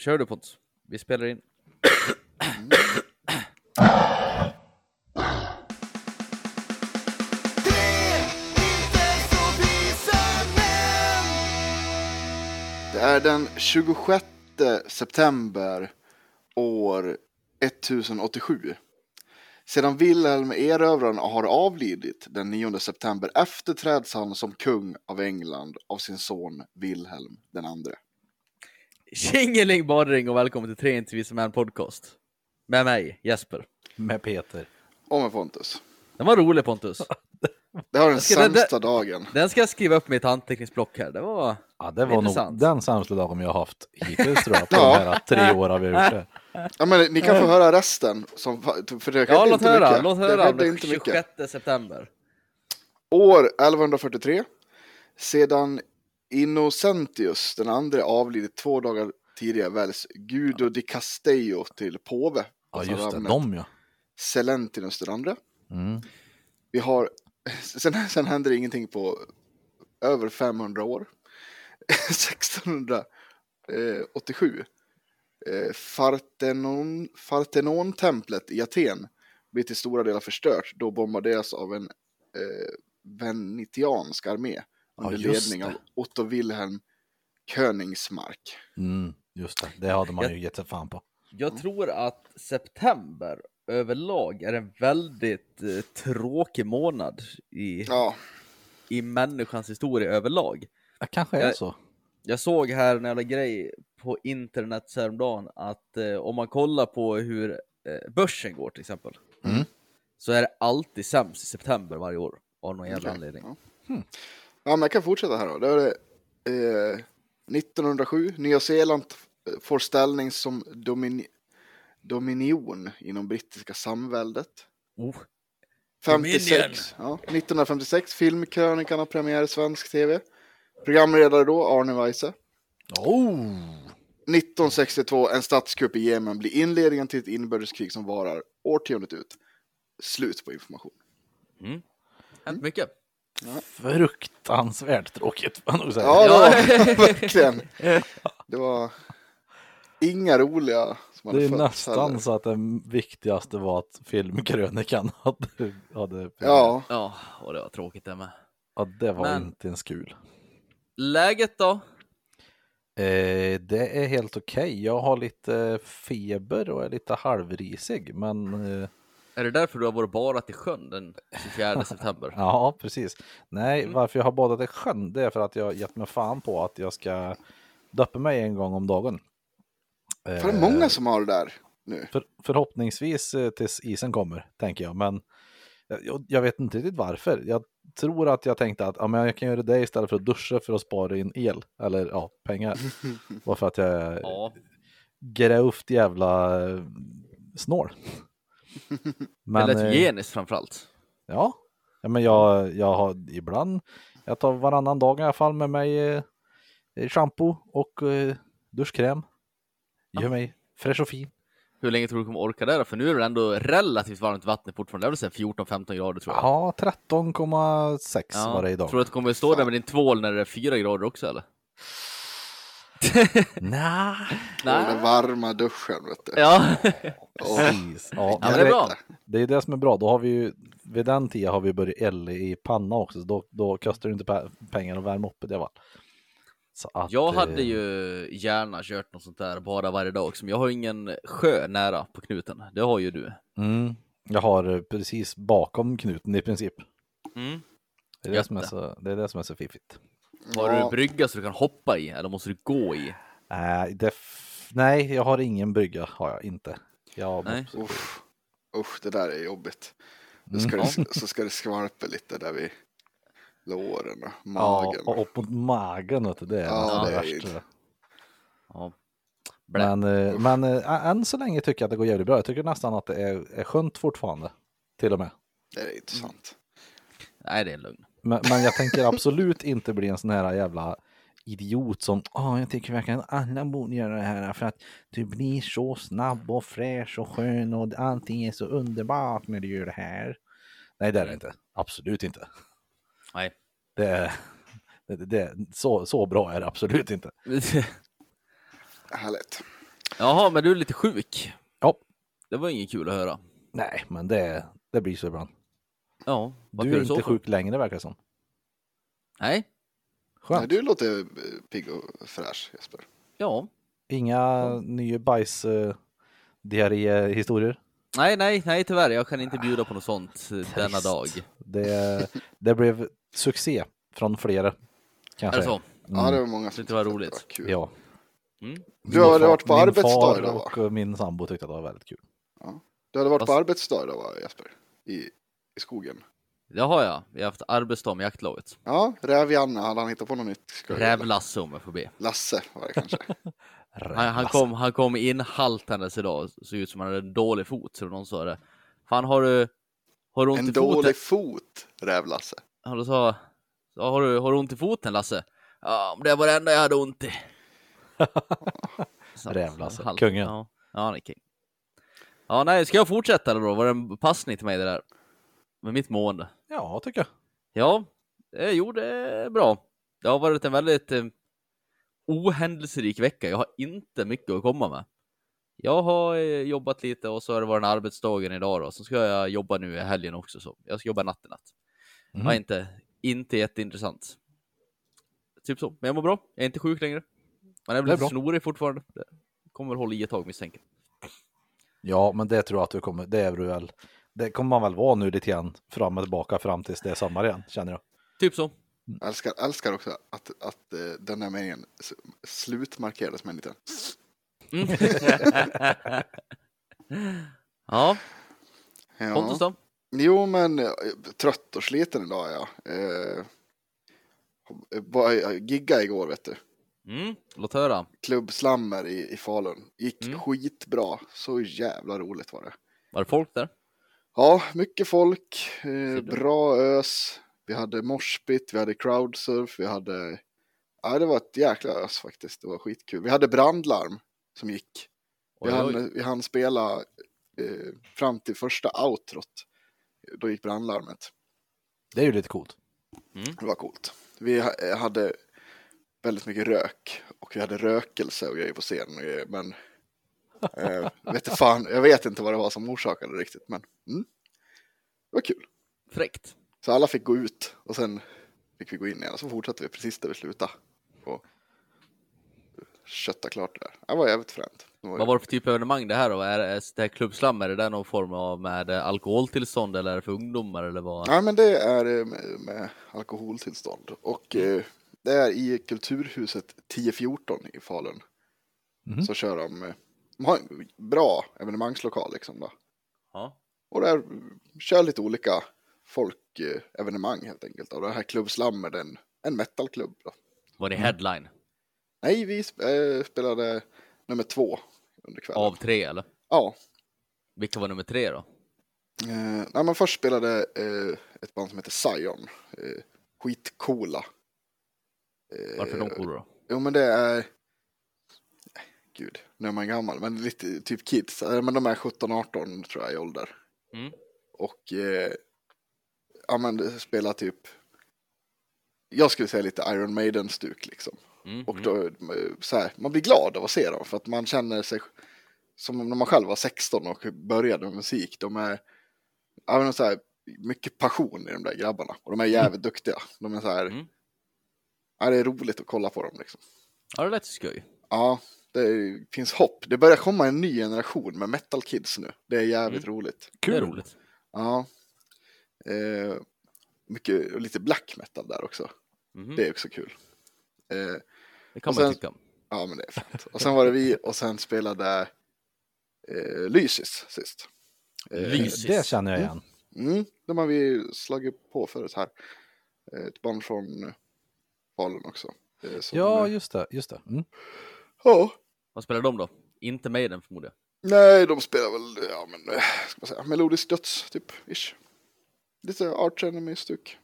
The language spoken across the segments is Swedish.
Kör du Pontus. Vi spelar in. Det är den 26 september år 1087. Sedan Wilhelm erövraren har avlidit den 9 september efterträds han som kung av England av sin son Wilhelm den andre. Tjingeling badring och välkommen till Tre intervjuer med en podcast. Med mig, Jesper. Med Peter. Och med Pontus. Den var rolig Pontus. Det har den ska- det- sämsta dagen. Den ska jag skriva upp i mitt anteckningsblock här. Det var... Ja, det var nog den sämsta dagen jag har haft hittills tror jag. På Ja. de här tre åren vi har gjort det. Ja, men ni kan få höra resten. Som, för det Ja, låt inte höra. mycket. Låt Det höra. Den inte mycket. 26 september. År 1143. Sedan Innocentius den andra avlidit två dagar tidigare väljs Guido di Castello till påve. Ja, Alltså just det. De ja. Selentinus den andra. Mm. Vi har, sen, sen händer ingenting på över 500 år. 1687. Eh, Fartenon, Fartenon-templet i Aten blir till stora delar förstört då bombarderas av en eh, venetiansk armé under just ledning det. av Otto Wilhelm Königsmark. Mm, just det. Det hade man Jag- ju gett sig fan på. Jag tror att september överlag är en väldigt eh, tråkig månad i, Ja, i människans historia överlag. Det kanske är Jag- så. Jag såg här en jävla grej på internet häromdagen att eh, om man kollar på hur eh, börsen går till exempel Mm. så är det alltid sämst i september varje år av någon jävla Okej, anledning. ja. Ja, men jag kan fortsätta här då. Det är det, eh, 1907, Nya Zeeland eh, får ställning som domin dominion inom brittiska samväldet. Oh. 56, ja, 1956, filmkrönikan har premiär i svensk tv. Programledare då, Arne Weise. Oh! 1962, en statskupp i Jemen blir inledningen till ett inbördeskrig som varar årtiondet ut. Slut på information. Hänt mycket. Fruktansvärt tråkigt får jag nog säga. Ja, det var verkligen. Det var inga roliga som det hade är fötts nästan heller. så att det viktigaste var att filmkrönikan hade, hade Ja, Ja, och det var tråkigt det med. ja, det var Men- inte ens kul. Läget då? Eh, det är helt okej. Jag har lite feber och är lite halvrisig, men eh, Är det därför du har varit badat i sjön den 24 september? ja, precis. Nej, Mm. varför jag har badat i sjön, det är för att jag har gett mig fan på att jag ska döpa mig en gång om dagen. för det är många som har det där nu. För, förhoppningsvis eh, tills isen kommer, tänker jag. Men jag, jag vet inte riktigt varför. Jag tror att jag tänkte att ja, men jag kan göra det istället för att duscha för att spara in el. Eller ja, pengar. Bara för att jag är Ja, grovt jävla eh, snål. det Men, lät eh, hygieniskt framförallt. ja. ja, men jag, jag har ibland, jag tar varannan dag i alla fall med mig eh, shampoo och eh, duschkräm. Gör mig fräsch och fin. Hur länge tror du kommer orka det då? För nu är det ändå relativt varmt vatten fortfarande. Det är väl så här 14-15 grader tror jag. Ja, 13,6 var det idag. Tror du att du kommer stå där med din tvål när det är 4 grader också eller? Nej. Och den varma duschen, vet du. Ja, Precis. Ja, Ja, men det är bra. Det är det som är bra. Då har vi ju, vid den tiden har vi börjat elda i panna också, så då, då kostar det inte pe- pengar att värma upp det i alla fall. Så att, jag hade eh, ju gärna kört något sånt där bara varje dag också, men jag har ju ingen sjö nära på knuten. Det har ju du. Mm, jag har eh, precis bakom knuten i princip. Mm. Det är det, som är det. så, det är det som är så fiffigt. Har du Ja. en brygga så du kan hoppa i, eller måste du gå i? Nej, det f- nej, jag har ingen brygga, har jag inte. Jag Nej. Usch, usch, det där är jobbigt. Mm. ska det, så ska det skvalpa lite där vid låren och Ja, magen. och upp mot magen, vet du, det är Ja, det det är värsta. Ja. Men, eh, men eh, än så länge tycker jag att det går jävligt bra. Jag tycker nästan att det är, är skönt fortfarande. Till och med. Det är inte sant. Nej, det är en lugn. Men, men jag tänker absolut inte bli en sån här jävla idiot som Åh, jag tycker verkligen alla borde göra det här för att du blir så snabb och fräsch och skön och allting är så underbart när du gör det här. Nej, det är det inte. Absolut inte. Nej. Det, det, det, så, så bra är det absolut inte. Härligt. Jaha, men du är lite sjuk. Ja. Det var inget kul att höra. Nej, men det, det blir så ibland. Ja, vad Du är inte för. sjuk längre verkar det som. Nej, Nej, Skönt. du låter eh, pigg och fräsch Jesper. ja. Inga nya bajs uh, diarréhistorier. Nej, nej, nej tyvärr. Jag kan inte bjuda på något sånt eh, denna dag. Det, det blev succé från flera. Är Kanske. det så? Ja, det var många som det var roligt. att kul. Ja. Mm. Du har Min varit på arbetsdag Min idag, far och min sambo tyckte att det var väldigt kul. Du hade varit på Fast- arbetsdag idag va, Jesper? I, I skogen. Det har jag. Vi har haft arbetsdag med jaktlaget. Ja, Räv-Janne, hade han hittat på något nytt? Rävlasse om jag får be. Lasse var det kanske. Han, han, kom, han kom inhaltandes idag. Såg ut som han hade en dålig fot. Så någon sa det. Fan har du, har du ont En i foten? dålig fot, Räv-Lasse. Ja, då sa sa, har, du, har du ont i foten Lasse? Ja, det var det enda jag hade ont i. Räv-Lasse, kungen. Ja, ja, han är king. Ja, nej, ska jag fortsätta eller då? Var det en passning till mig det där? Med mitt mående? Ja, tycker jag. Ja, det gjorde det bra. Det har varit en väldigt eh, ohändelserik vecka. Jag har inte mycket att komma med. Jag har eh, jobbat lite och så har det varit en arbetsdagen idag då. Så ska jag jobba nu i helgen också. Så jag ska jobba natt i natt. Mhm. Ja, inte, inte jätteintressant. Typ så. Men jag mår bra. Jag är inte sjuk längre. Man är väl är lite snorig fortfarande. Det kommer väl hålla i ett tag misstänker. Ja, men det tror jag att du kommer, det är du väl. Det kommer man väl vara nu lite grann fram och tillbaka fram tills det är sommar igen, känner jag. Typ så. Jag älskar, älskar också att, att eh, den här meningen slutmarkerades med en liten... Mm. ja, Ja. Pontus då? Jo, men eh, trött och sliten idag ja. Eh, jag giggade igår vet du. Mm, låt höra. Klubb Slammer i, i Falun. Gick Mm. skitbra. Så jävla roligt var det. Var det folk där? Ja, mycket folk. Eh, bra ös. Vi hade moshpit, vi hade crowdsurf, vi hade... Ja, det var ett jäkla ös faktiskt. Det var skitkul. Vi hade brandlarm som gick. Vi Oj, oj. hann, vi hann spela eh, fram till första outrot. Då gick brandlarmet. Det är ju lite coolt. Det var coolt. Vi eh, hade väldigt mycket rök och vi hade rökelse och grejer på scenen. Men eh, vet fan, jag vet inte vad det var som orsakade riktigt. Men mm, det var kul. Fräckt. Så alla fick gå ut och sen fick vi gå in igen. Så fortsatte vi precis där vi slutade. Och kötta klart det där. Det var jävligt fränt. Vad var det för typ av evenemang det här då? Är det här klubbslam, är det där någon form av med alkoholtillstånd eller är det för ungdomar eller vad? Nej men det är eh, med, med alkoholtillstånd. Och eh, det är i Kulturhuset 1014 i Falun. Mhm. Så kör de, eh, de har en bra evenemangslokal liksom då. Ja. Och där kör lite olika folkevenemang helt enkelt. Och det här klubbslam är en, en metalklubb då. Var det Mm. headline? Nej, vi eh, spelade nummer två under kvällen. Av tre eller? Ja. Vilka var nummer tre då? Eh, nej, men först spelade eh, ett band som heter Zion. Eh, skitcoola. Eh, Varför de coola då? Jo, men det är... Gud, nu är man gammal, men lite typ kids. Men de är 17-18 tror jag i ålder. Mm. Och eh, ja, men spelar typ... Jag skulle säga lite Iron Maiden-stuk liksom. Mm. Och då, eh, så här, man blir glad av att se dem för att man känner sig som när man själv var 16 och började med musik. De är, ja, men så här, mycket passion i de där grabbarna och de är jävligt duktiga. De är så här, Mm. ja, det är roligt att kolla på dem liksom. Ja, det lät skoj. Ja, det finns hopp. Det börjar komma en ny generation med metal kids nu. Det är jävligt roligt. Det är roligt. Ja. Eh, mycket, och lite black metal där också. Mhm. Det är också kul. Eh, Det kan och man sen- tycka. Ja, men det är fint. Och sen var det vi och sen spelade eh, Lysis sist. Eh, Lysis. Det känner jag igen. Mm, de har vi slagit på förut här. Eh, Ett band från Falun också. Eh, Ja, just det. Just det. Mm. Ja. Vad spelar de då? Inte Maiden förmodar Nej, de spelar väl, ja men, eh, ska man säga, melodisk döds, typ, ish. Lite Arch Enemy-stuk.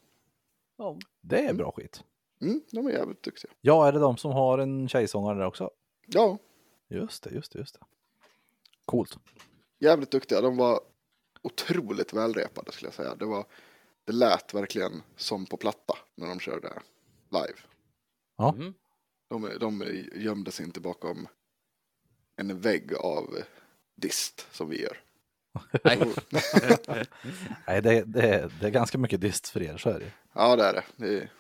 Ja. Det är bra skit. Mm, de är jävligt duktiga. Ja, är det de som har en tjejsångare där också? Ja, Just det, just det, just det. Coolt. jävligt duktiga. De var otroligt välrepade skulle jag säga. Det, var, det lät verkligen som på platta när de körde live. Ja. Mhm. De, de gömde sig inte bakom en vägg av dist som vi gör. Nej. Nej, det, det, det är ganska mycket dist för er, så är det. Ja, det är det. Det är,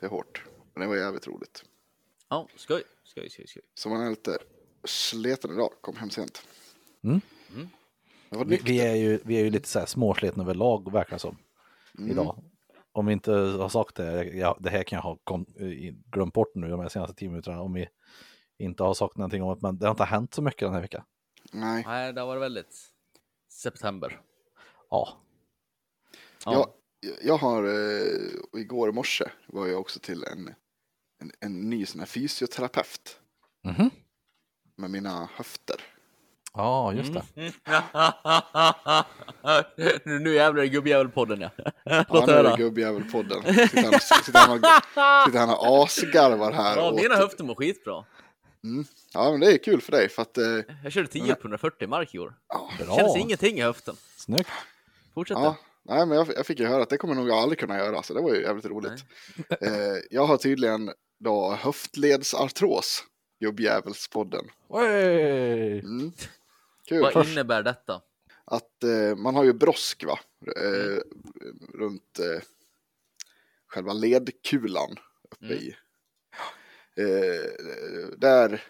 det är hårt. Men det var jävligt roligt. Ja, skoj, skoj, skoj, skoj. Så man är lite sliten idag, kom hem sent. Mm. Mm. Vi, vi, är ju, vi är ju lite så här småslitna överlag, verkar det som, Mm. idag. Om vi inte har sagt det, ja, det här kan jag ha kom, glömt bort nu de här senaste tio minuterna, om vi inte har sagt någonting om det, men det har inte hänt så mycket den här veckan. Nej, Nej, det har varit väldigt september. Ja, jag, jag har, eh, igår morse var jag också till en, en, en ny sån här fysioterapeut Mhm. med mina höfter. Ja just det. Mm. nu, jävlar är det gubbjävelpodden ja. Ja, Låt nu är det gubbjävelpodden. Sitter han, sitter han, och- sitter han och asgarvar här. Ja, åt- mina höfter mår skitbra. Ja, men det är kul för dig för att, eh, Jag körde 10 på 140 mark i år. ja, Bra, ingenting i höften. snyggt. Fortsätt. ja, nej men jag, jag fick ju höra att det kommer nog jag aldrig kunna göra, så det var ju jävligt roligt. Eh, jag har tydligen då höftledsartros, gubbjävelspodden. Oj! Mm. Kul. Vad först- innebär detta? Att eh, man har ju brosk va, eh, runt eh, själva ledkulan uppe Mm. i. Eh, där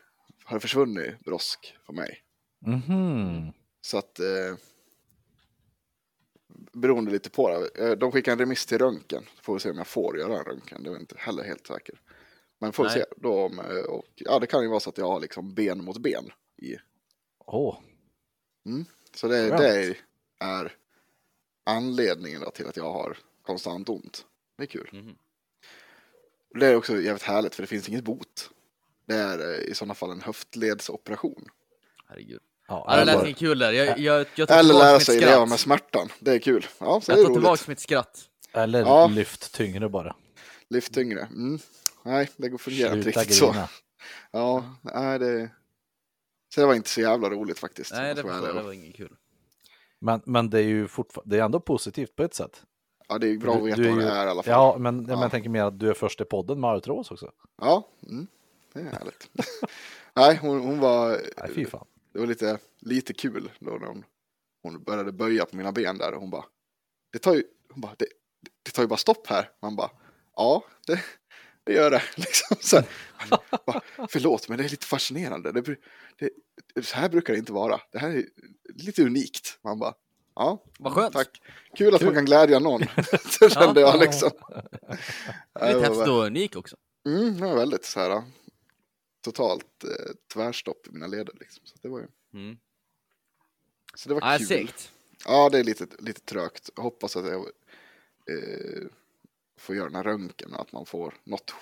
har det försvunnit brosk för mig. Mhm. Så att eh, beroende lite på det. Eh, De skickar en remiss till röntgen. Får vi se om jag får göra en röntgen. Det är inte heller helt säker. Men får vi se då om, och ja det kan ju vara så att jag har liksom ben mot ben i. Åh, Så det, det är anledningen då till att jag har konstant ont. Det är kul. Mhm. Det är också jävligt härligt för det finns inget bot. Det är eh, i sådana fall en höftledsoperation. Herregud. ja, det lät inget kul där. Jag, jag, jag tar Eller lära sig leva med smärtan. Det är kul. Ja, så Jag tar tillbaka mitt skratt. eller Ja. lyft tyngre bara. Lyft tyngre. Mm. Nej, det går fungerar inte riktigt så. grina. Ja, nej det... Så det var inte så jävla roligt faktiskt. Nej, det förstår. Det var inget kul. Men, men det är ju fortfarande, det är ändå positivt på ett sätt. Ja, det är bra att veta du är vad det är i alla fall. Ja, men, men Ja. jag tänker mer att du är först i podden med artros också. Ja, mm. det är härligt. nej, hon, hon var... Nej, fy fan. Det var lite, lite kul då när hon, hon började böja på mina ben där och hon bara... Det tar ju, hon bara, det, det tar ju bara stopp här. Man bara, ja, det, det gör det. Liksom så här. Förlåt, men det är lite fascinerande. Det, det, så här brukar det inte vara. Det här är lite unikt. Man bara, ja, Vad skönt. tack. Kul att man kan glädja någon. så kände jag liksom. Lite häftigt och unik också. Mm, det var väldigt så här totalt eh, tvärstopp i mina leder liksom. Så det var ju, Mm. så det var Nej, kul. segt. Ja, det är lite, lite trögt. Jag hoppas att jag eh, får göra den här röntgen och att man får något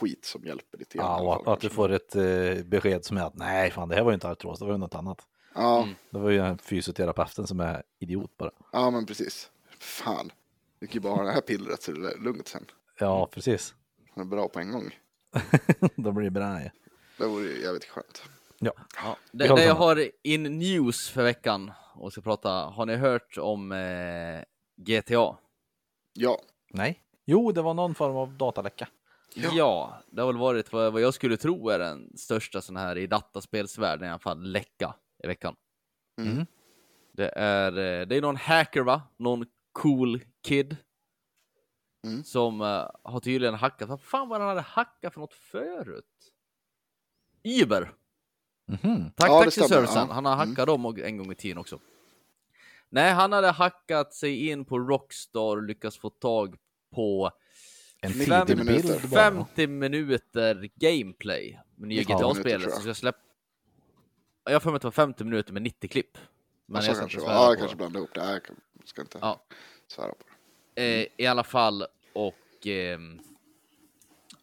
skit som hjälper lite Ja, och att, att du får ett eh, besked som är att nej, fan det här var ju inte artros, det var ju något annat. Ja, Mm. Det var ju en fysioterapeuten som är idiot bara. ja, men precis. Fan, du kan ju bara ha det här pillret så det är lugnt sen. Ja, precis. Det är bra på en gång. Då blir det bra. ja. Det vore ju jävligt skönt. Ja. Ja. Det, det jag har in news för veckan och ska prata. Har ni hört om eh, GTA? Ja, Nej. Jo, det var någon form av dataläcka. Ja. Ja. det har väl varit vad, jag skulle tro är den största sån här i dataspelsvärlden i alla fall läcka i veckan. Mm. Det är, eh, det är någon hacker va? Någon cool kid. Mm. Som eh, har tydligen hackat. Vad fan var det han hade hackat för något förut? Uber. Mhm. Tack, Ja, taxiservicen. ja. Han har hackat dem och- en gång i tiden också. Nej, han hade hackat sig in på Rockstar och lyckats få tag på En Fem- feederbild minuter. bara. 50 minuter gameplay med nya 90 GTA-spelet som jag. har för mig att det var 50 minuter med 90 klipp. Men så jag kanske Ja, jag kanske blandade ihop det. Jag ska inte Ja. svära på det. Eh, I alla fall, och ehm,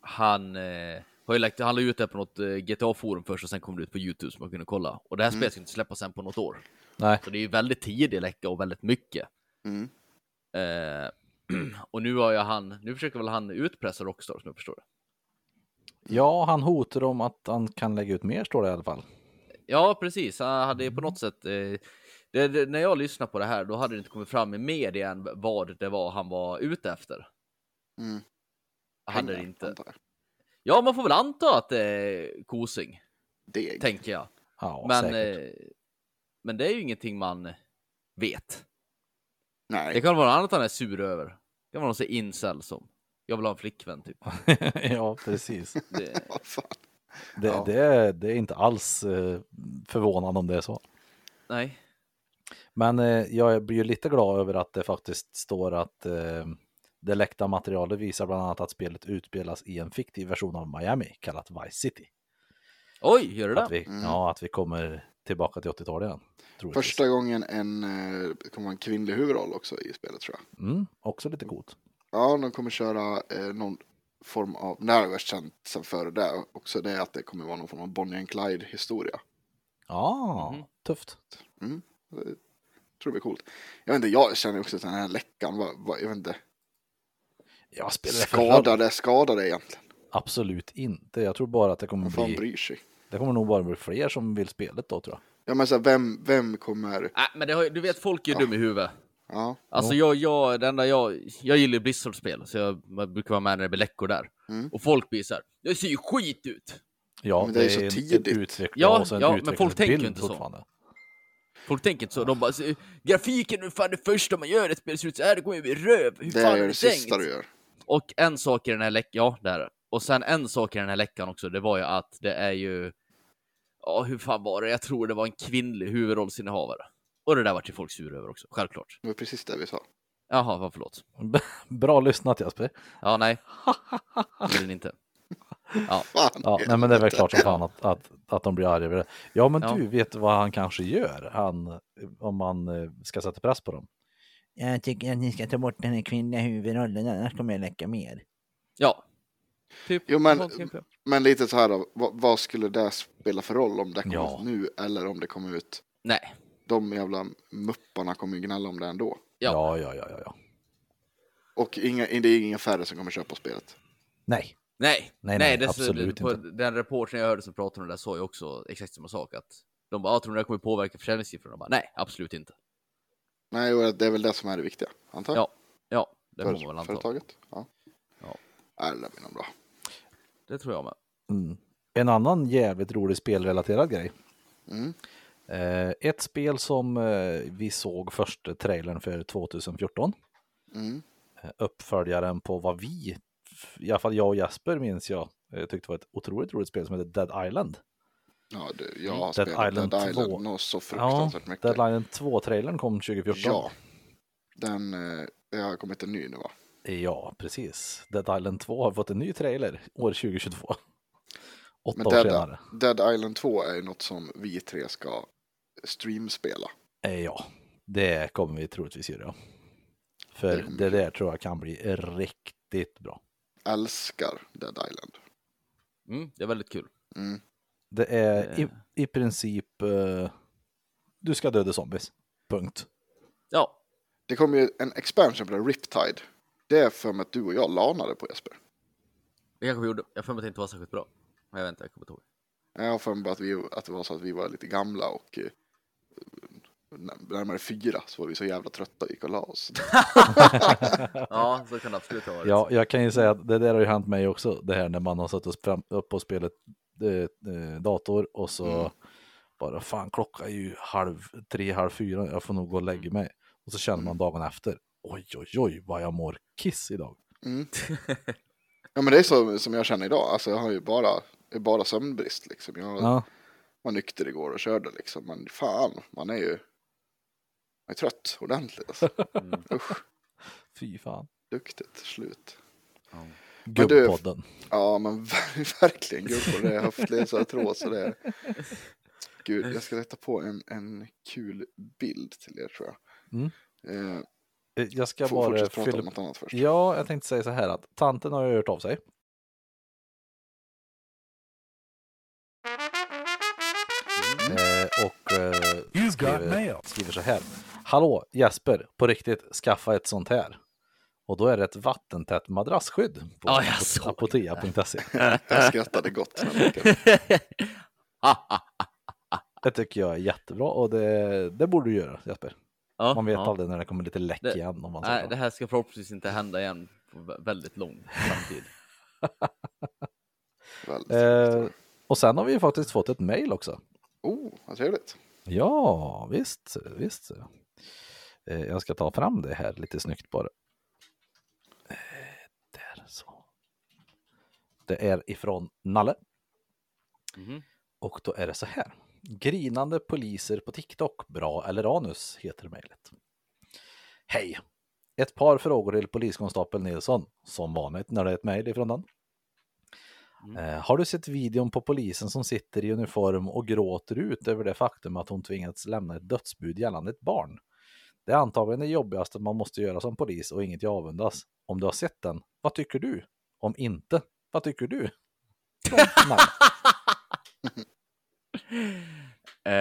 han eh, har ju lagt, han la ut det på något eh, GTA-forum först och sen kom det ut på YouTube som man kunde kolla. Och det här Mm. spelet ska inte släppas sen på något år. Nej. Så det är ju väldigt tidig läcka och väldigt mycket. Mm. Eh, och nu har ju han, nu försöker väl han utpressa Rockstar som jag förstår det. Ja, han hotar om att han kan lägga ut mer, står det i alla fall. Ja, precis. Han hade på något sätt, eh, det, det, när jag lyssnade på det här, då hade det inte kommit fram i media än vad det var han var ute efter. Mm. Hade det inte. jag. Ja, man får väl anta att det är kosing, Deg. tänker jag. Ja, men, eh, men det är ju ingenting man vet. Det Nej, kan vara något annat han är sur över. Kan vara någon sån incel som jag vill ha en flickvän typ. ja, precis. Det. Det, Ja. det, är, det är inte alls eh, förvånande om det är så. nej, Men eh, jag blir ju lite glad över att det faktiskt står att eh, det läckta materialet visar bland annat att spelet utspelas i en fiktiv version av Miami kallat Vice City. oj, gör det Att det? vi, Mm. Ja, att vi kommer tillbaka till 80-talet igen. troligtvis. Första gången en, eh, kommer en kvinnlig huvudroll också i spelet tror jag. Mm, också lite coolt. Ja, de kommer köra eh, någon form av, det här har jag känt sen före det också, det är att det kommer vara någon form av Bonnie and Clyde historia. Ja, Mhm. tufft. Mm. Det tror det blir coolt. Jag vet inte, jag känner också att den här läckan, vad, vad, jag vet inte, Jag skadar det egentligen? Absolut inte. Jag tror bara att det kommer Vad fan bli, bryr sig? Det kommer nog bara bli fler som vill spelet då tror jag. Ja men så här, vem, vem kommer, Nej, men det har, du vet, folk är ju Ja. dum i huvudet. ja, Alltså jag, jag, det enda jag, jag gillar ju Blizzard-spel, så jag, jag brukar vara med när det blir läckor där. Mm. Och folk blir så här, det ser ju skit ut! Ja, Men det är så tidigt. utveck- Ja, ja, men folk tänker ju inte så. Folk tänker inte så, de bara, "Så, grafiken är fan det första man gör i ett spel ser ut så här, det kommer ju bli röv! Hur det fan är det det sista du gör. Och en sak i den här läckan, ja det är det. Och sen en sak i den här läckan också, det var ju att det är ju, ja hur fan var det? Jag tror det var en kvinnlig huvudrollsinnehavare. Och det där vart ju folk sura över också, självklart. Det var precis det vi sa. Jaha, vad förlåt. Bra lyssnat Jesper. Ja, nej. Det inte. Ja, Fan, Ja, nej, men det är väl klart som fan att, att, att de blir arga över det. Ja, men Ja. du vet vad han kanske gör, han, om man eh, ska sätta press på dem. Jag tycker att ni ska ta bort den här kvinnliga huvudrollen, annars kommer jag läcka mer. ja. Typ. Jo, men-. Men lite så här då, vad, vad skulle det spela för roll om det kommer Ja. ut nu eller om det kommer ut? Nej. De jävla mupparna kommer ju gnälla om det ändå. Ja. Ja, ja, ja, ja. ja. Och inga, det är inga färre som kommer köpa spelet. Nej, Nej, Nej, nej, nej, det, absolut på, inte. Den reportern jag hörde som pratade om det där sa ju också exakt samma sak. Att de bara, ah, tror ni det kommer påverka försäljningssiffrorna? De Bara, nej, absolut inte. Nej, det är väl det som är det viktiga, antar jag. Ja, ja, det får man väl anta. företaget. Ja. Ja. Blir nog bra. Det tror jag med. Mm. En annan jävligt rolig spelrelaterad grej. Mm. Eh, ett spel som eh, vi såg första trailern för 2014. Mm. Eh, uppföljaren på vad vi, i alla fall jag och Jasper minns jag, eh, tyckte var ett otroligt roligt spel som heter Dead Island. Ja, det, jag har Dead spelat Island Dead 2. Island något så Ja, fruktansvärt mycket. Dead Island 2-trailern kom 2014. Ja. Den, eh, det har kommit en ny nu va? Ja, precis. Dead Island 2 har fått en ny trailer år 2022. Åtta Men år Dead, senare. Dead Island 2 är ju något som vi tre ska streamspela. Eh, ja, det kommer vi troligtvis göra. För Det det, där tror jag kan bli riktigt bra. Älskar Dead Island. Mm, det är väldigt kul. Mm. Det är i, i princip eh, du ska döda zombies. Punkt. Ja, Det kommer ju en expansion på det, Riptide. Det är för mig att du och jag lanade på Jesper. det kanske vi gjorde. Jag har för mig att det inte var särskilt bra. Men jag vet inte, jag kommer inte ihåg. Jag har för mig att, vi, att det var så att vi var lite gamla och eh, närmare fyra så var vi så jävla trötta och gick och la oss. Ja, så kan det absolut ha varit. Ja, jag kan ju säga att det där har ju hänt mig också. Det här när man har suttit fram, upp och spelat eh, eh, dator och så Mm. bara fan klockan är ju halv tre, halv fyra. Jag får nog gå och lägga mig. Och så känner man dagen efter. Oj, oj, oj, vad jag mår kiss idag. Mm. Ja men det är så som jag känner idag. Alltså jag har ju bara, bara sömnbrist liksom. Jag Ja, var nykter igår och körde liksom. Men fan, man är ju man är trött ordentligt. Alltså. Mm. Usch, fy fan. duktigt du. Ja. du- Gubbpodden. Ja men ver- verkligen gubbar, det är höftledsartros och det är... Gud, jag ska leta på en, en kul bild till er tror jag. Mm. Eh, Jag ska får bara fylla om något annat först. Ja, jag tänkte säga så här att tanten har ju hört av sig. Eh, och eh, skriver, skriver så här. Hallå Jesper, på riktigt, skaffa ett sånt här. Och då är det ett vattentätt madrassskydd på det. apotea.se. Jag skrattade gott. Det tycker jag är jättebra och det, det borde du göra Jesper. Ja, Man vet ja. aldrig när det kommer lite läck Det- igen. Om man Nej, det här ska förhoppningsvis inte hända igen på vä- väldigt lång framtid. Väldigt Eh, och sen har vi ju faktiskt fått ett mail också. Oh, Vad trevligt. Ja, visst, visst. Eh, Jag ska ta fram det här lite snyggt bara. Eh, Där så. Det är ifrån Nalle Mhm. och då är det så här. Grinande poliser på TikTok, bra eller anus, heter mejlet. Hej! Ett par frågor till poliskonstapel Nilsson, som vanligt när det är ett mejl ifrån den. Mm. Eh, har du sett videon på polisen som sitter i uniform och gråter ut över det faktum att hon tvingats lämna ett dödsbud gällande ett barn? Det är antagligen det jobbigaste man måste göra som polis och inget jag avundas. Om du har sett den, vad tycker du? Om inte, vad tycker du? Eh,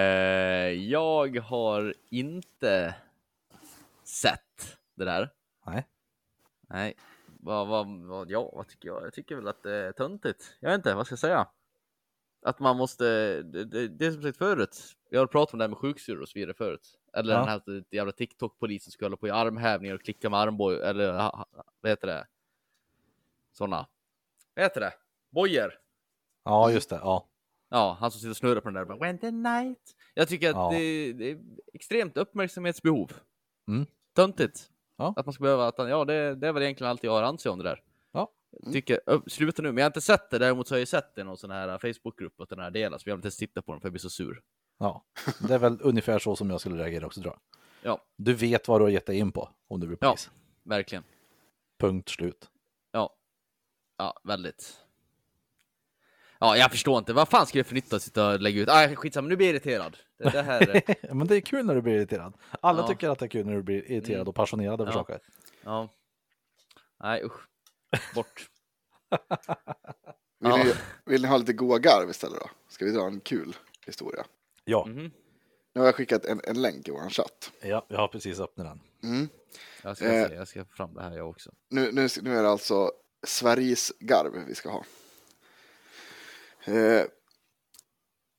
jag har inte sett det där. Nej. Nej. Vad, vad, vad, ja, vad tycker jag? Jag tycker väl att det är töntigt. Jag vet inte, vad ska jag säga? Att man måste, det, det, det är som sagt förut. Jag har pratat om det här med sjuksyrror och så vidare förut. Eller Ja. den här jävla TikTok-polisen skulle hålla på i armhävningar och klicka med armbåge, eller vad heter det? Såna. Vad heter det? Bojor. Ja, just det. Ja. Ja, han som sitter och snurrar på den där. bara, When the night. Jag tycker att Ja. det, det är extremt uppmärksamhetsbehov. Mm. Töntigt. Ja. Att man ska behöva att han, ja det, det är väl egentligen allt jag har anse om det där. Ja. Jag tycker, ö, sluta nu, men jag har inte sett det. Däremot så har jag sett det i någon sån här Facebookgrupp att den här delas. Vi har inte ens tittat på den för jag blir så sur. ja. Det är väl ungefär så som jag skulle reagera också tror jag. Ja, Du vet vad du har gett dig in på om du blir Ja. polis. verkligen. Punkt slut. Ja. Ja, väldigt. Ja, jag förstår inte. Vad fan ska det för nytta att sitta och lägga ut? Ah, skitsamma, nu blir jag irriterad. Det, det här... är- Men det är kul när du blir irriterad. Alla Ja. tycker att det är kul när du blir irriterad Mm. och passionerad över Ja. saker. ja. Nej, usch. Bort. Vill, ni, vill ni ha lite goa garv istället då? Ska vi dra en kul historia? Ja, Mhm. Nu har jag skickat en, en länk i vår chatt. ja, jag har precis öppnat den. Mm. Jag ska, Eh. se, jag ska fram det här jag också. Nu, nu, nu är det alltså Sveriges garv vi ska ha. Eh,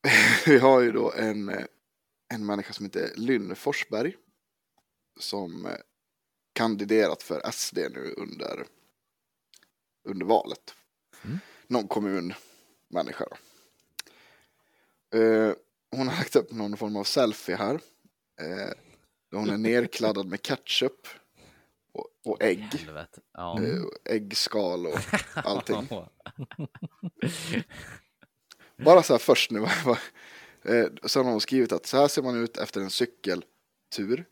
vi har ju då en, eh, en människa som heter Lynn Forsberg. Som eh, kandiderat för SD nu under, under valet. Mm. Någon kommunmänniska då. Eh, hon har lagt upp någon form av selfie här. Eh, hon är nerkladdad med ketchup och, och ägg. Ja. Eh, äggskal och allting. Bara så här först nu. eh, Så har hon skrivit att så här ser man ut efter en cykeltur.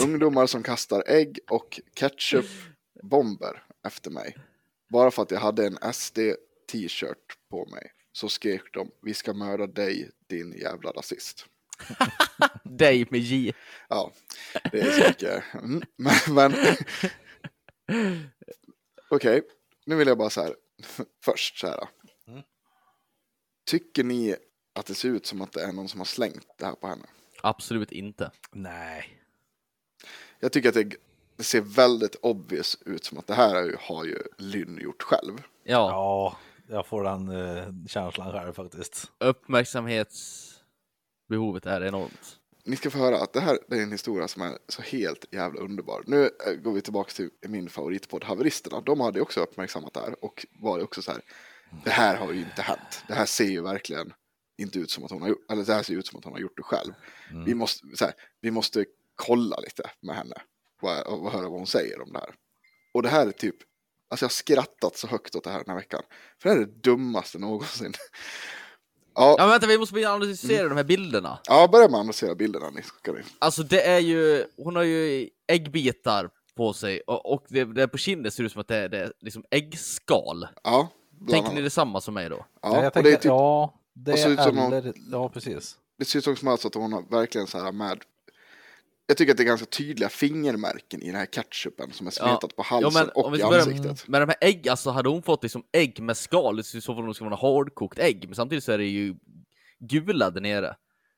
Ungdomar som kastar ägg och ketchupbomber efter mig. Bara för att jag hade en SD-t-shirt på mig. Så skrek de, vi ska mörda dig din jävla rasist. Dig med J. Ja, det är så mycket. Mm, men, men... okej, nu vill jag bara så här. Först så här. Tycker ni att det ser ut som att det är någon som har slängt det här på henne? Absolut inte. Nej. Jag tycker att det, det ser väldigt obvious ut som att det här har ju, har ju Lynn gjort själv. Ja, Ja, jag får den eh, känslan själv faktiskt. uppmärksamhetsbehovet är enormt. Ni ska få höra att det här det är en historia som är så helt jävla underbar. Nu eh, går vi tillbaka till min favoritpodd Haveristerna. De hade ju också uppmärksammat det här och var också så här. Det här har ju inte hänt. Det här ser ju verkligen inte ut som att hon har gjort, eller det här ser ut som att hon har gjort det själv. Vi, måste, här, vi måste kolla lite med henne och, och höra vad hon säger om det här. Och det här är typ, alltså jag har skrattat så högt åt det här den här veckan. För det här är det dummaste någonsin. Ja, Ja, vänta, vi måste börja analysera de här bilderna. ja börja med att analysera bilderna. Ni ska ni. Alltså det är ju, hon har ju äggbitar på sig och, och det, det på kinden ser ut som att det är, det är liksom äggskal. Ja, Tänker ni annat. detsamma som mig då? Ja, Ja, jag tänker, det, är typ, ja, det och så ut som någon- eller, ja, precis. det ser ut som alltså att hon har verkligen så här med jag tycker att det är ganska tydliga fingermärken i den här ketchupen som är Ja. smetat på halsen Ja, men om och vi i ansiktet. med de här ägg, alltså hade hon fått liksom ägg med skal, ut som om det skulle vara hårdkokt ägg, men samtidigt så är det ju gula där nere.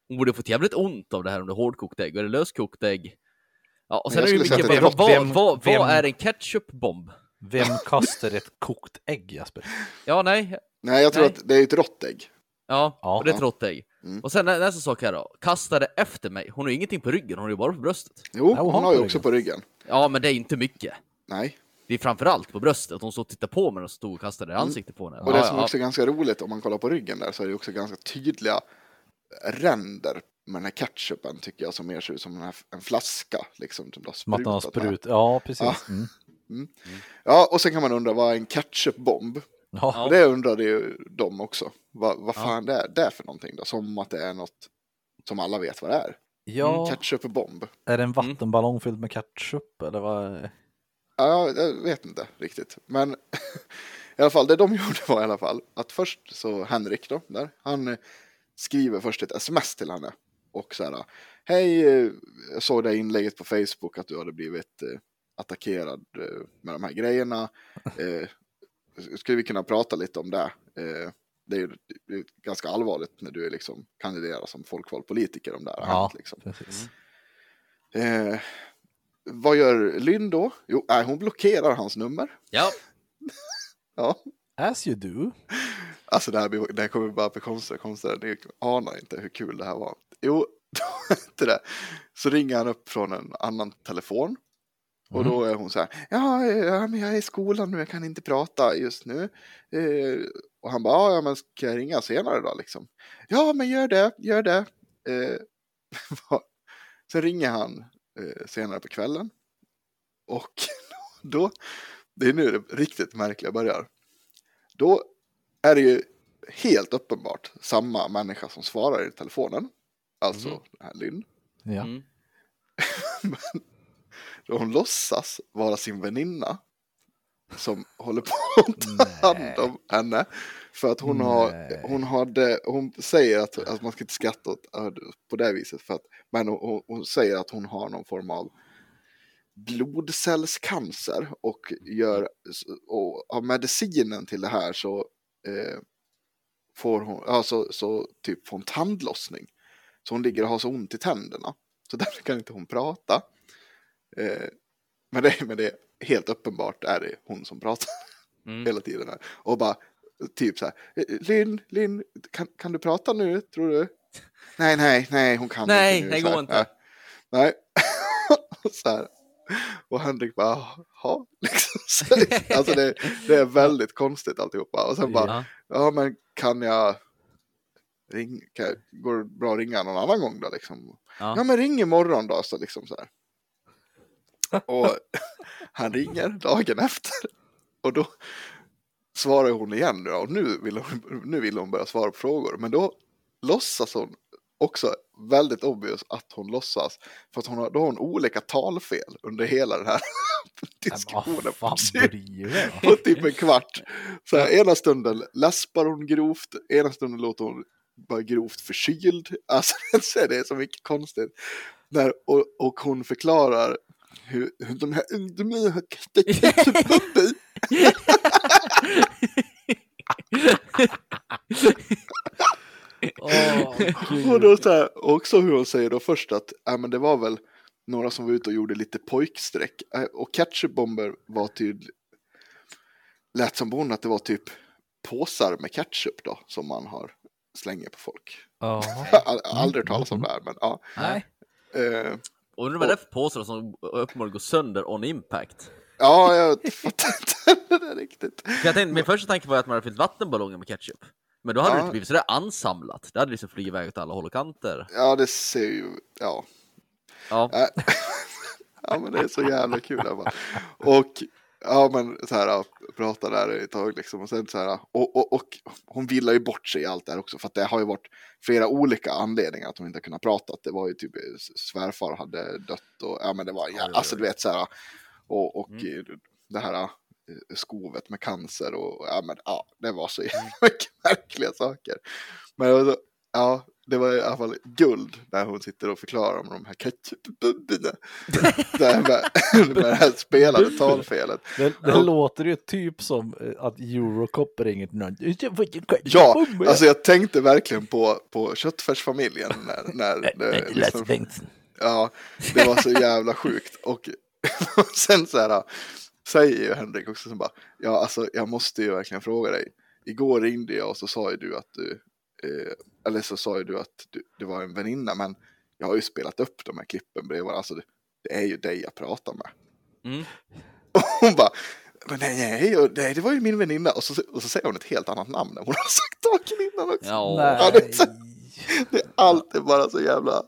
Hon borde fått jävligt ont av det här om det är hårdkokt ägg, och är det löskokt ägg? Ja, och sen är det ju mycket, säga vad, vad, är vad, är en ketchupbomb? Vem kastar ett kokt ägg, Jasper? Ja, nej, Nej, jag tror Nej. att det är ett rått ägg. ja, Ja. och det är ett rått ägg. Mm. Och sen nä- nästa sak här då, kastade efter mig. Hon har ju ingenting på ryggen, hon har ju bara på bröstet. Jo, Ja, hon hon har har ju också på ryggen. Ja, men det är inte mycket. Nej. Det är framförallt på bröstet, hon stod och tittade på mig och stod och kastade i ansiktet på henne. Mm. Och Ja, det som ja, också är ganska roligt om man kollar på ryggen där så är det också ganska tydliga ränder med den här ketchupen tycker jag som mer ser ut som en, här, en flaska. Liksom, som har sprutat sprut. Ja, precis. Mm. Ja, och sen kan man undra vad är en ketchupbomb? Ja. Ja. Och det undrade ju de också. Vad, vad Ja. fan det är det är för någonting då? Som att det är något som alla vet vad det är. ja, Ketchupbomb. är det en vattenballong fylld med ketchup eller vad? Ja, jag vet inte riktigt. Men i alla fall, det de gjorde var i alla fall att först så Henrik då, där, han eh, skriver först ett sms till henne. Och så här, hej, eh, jag såg det inlägget på Facebook att du hade blivit eh, attackerad eh, med de här grejerna. Eh, skulle vi kunna prata lite om det? Eh, det är ju det är ganska allvarligt när du är liksom kandiderar som folkvald politiker om det här Ja. hänt. Liksom. Precis. Eh, vad gör Lynn då? Jo, nej, hon blockerar hans nummer. Ja, Ja, As you do. alltså det här, det här kommer bara bli konstigt, konstigt. Ni anar inte hur kul det här var. Jo, det. Så ringer han upp från en annan telefon. Och då är hon så här, ja, ja, men jag är i skolan nu, jag kan inte prata just nu. Eh, och han bara, ja, men ska jag ringa senare då liksom? Ja, men gör det, gör det. Eh, Sen ringer han eh, senare på kvällen. Och då, det är nu det riktigt märkliga börjar. Då är det ju helt uppenbart samma människa som svarar i telefonen. Alltså den här Lynn. Ja. Mm. Då hon låtsas vara sin väninna. Som håller på att ta hand om henne. För att hon har, hon hade, hon säger att, att man ska inte skratta åt, på det viset. För att, men hon, hon- hon säger att hon har någon form av blodcellscancer. Och gör, och av medicinen till det här så eh, får hon, alltså så typ får hon tandlossning. Så hon ligger och har så ont i tänderna. Så därför kan inte hon prata. Eh, men, det, men det är helt uppenbart är det hon som pratar Mm. hela tiden. Här. Och bara typ så här. "Eh, Linn, Linn, kan, kan du prata nu tror du? Nej, nej, nej, hon kan Nej, inte nu. det går inte. Nej. nej. så här. Och Henrik bara, jaha. Liksom. Så, alltså det, det är väldigt konstigt alltihopa. Och sen bara, Ja. Ja, men kan jag... Ring, kan jag går det bra att ringa någon annan gång då liksom? Ja, Ja. men ring imorgon då, så liksom så här. Och han ringer dagen efter. Och då svarar hon igen och nu vill hon, nu vill hon börja svara på frågor. Men då låtsas hon också väldigt obvious att hon låtsas. För att hon har, då har hon olika talfel under hela den här diskussionen. på då? på typ en kvart. Så här, ena stunden läspar hon grovt, ena stunden låter hon bara grovt förkyld. Alltså det är så mycket konstigt. När, och, och hon förklarar hur, hur de här ungdomarna har kastat ketchup i. Åh, Och då så här, också hur hon säger då först att äh, men det var väl några som var ute och gjorde lite pojksträck. Äh, och ketchupbomber var tydligt, lät som på hon att det var typ påsar med ketchup då som man har slänger på folk. Har aldrig hört talas om det här, men ja. Nej. Och undrar vad det är för påsar som uppenbarligen går sönder on impact. ja, jag fattar inte det riktigt. För jag tänkte, min första tanke var att man hade fyllt vattenballonger med ketchup. Men då hade Ja. det inte blivit sådär ansamlat. Det hade liksom flugit iväg åt alla håll och kanter. Ja, det ser ju, ja. Ja, Äh, ja, men det är så jävla kul. fall. Och ja, men så här, prata där ett tag liksom. Och sen så här, och, och, och hon villar ju bort sig i allt det här också. För att det har ju varit flera olika anledningar att hon inte har kunnat prata. Det var ju typ svärfar hade dött och ja, men det var, ja, alltså du vet så här. Och, och Mm. det här eh, skovet med cancer och ja, men ja, det var så Mm. jävla mycket märkliga saker. Men ja, det var i alla fall guld när hon sitter och förklarar om de här ketchupbubborna. det här med, med det här spelade talfelet. Det, det låter ju typ som eh, att Eurocop ringer till någon. Ja, alltså jag tänkte verkligen på, på köttfärsfamiljen när, när det, Lasse liksom. Ja, det var så jävla sjukt. Och sen så här säger ju Henrik också som bara, ja alltså jag måste ju verkligen fråga dig. Igår ringde jag och så sa ju du att du, eh, eller så sa ju du att du, du var en väninna, men jag har ju spelat upp de här klippen bredvid varandra, alltså det, det är ju dig jag pratar med. Mm. Och hon bara, men nej, nej, nej, det var ju min väninna. Och så, och så säger hon ett helt annat namn än hon har sagt dagen innan också. ja. Ja, det är Det är alltid bara så jävla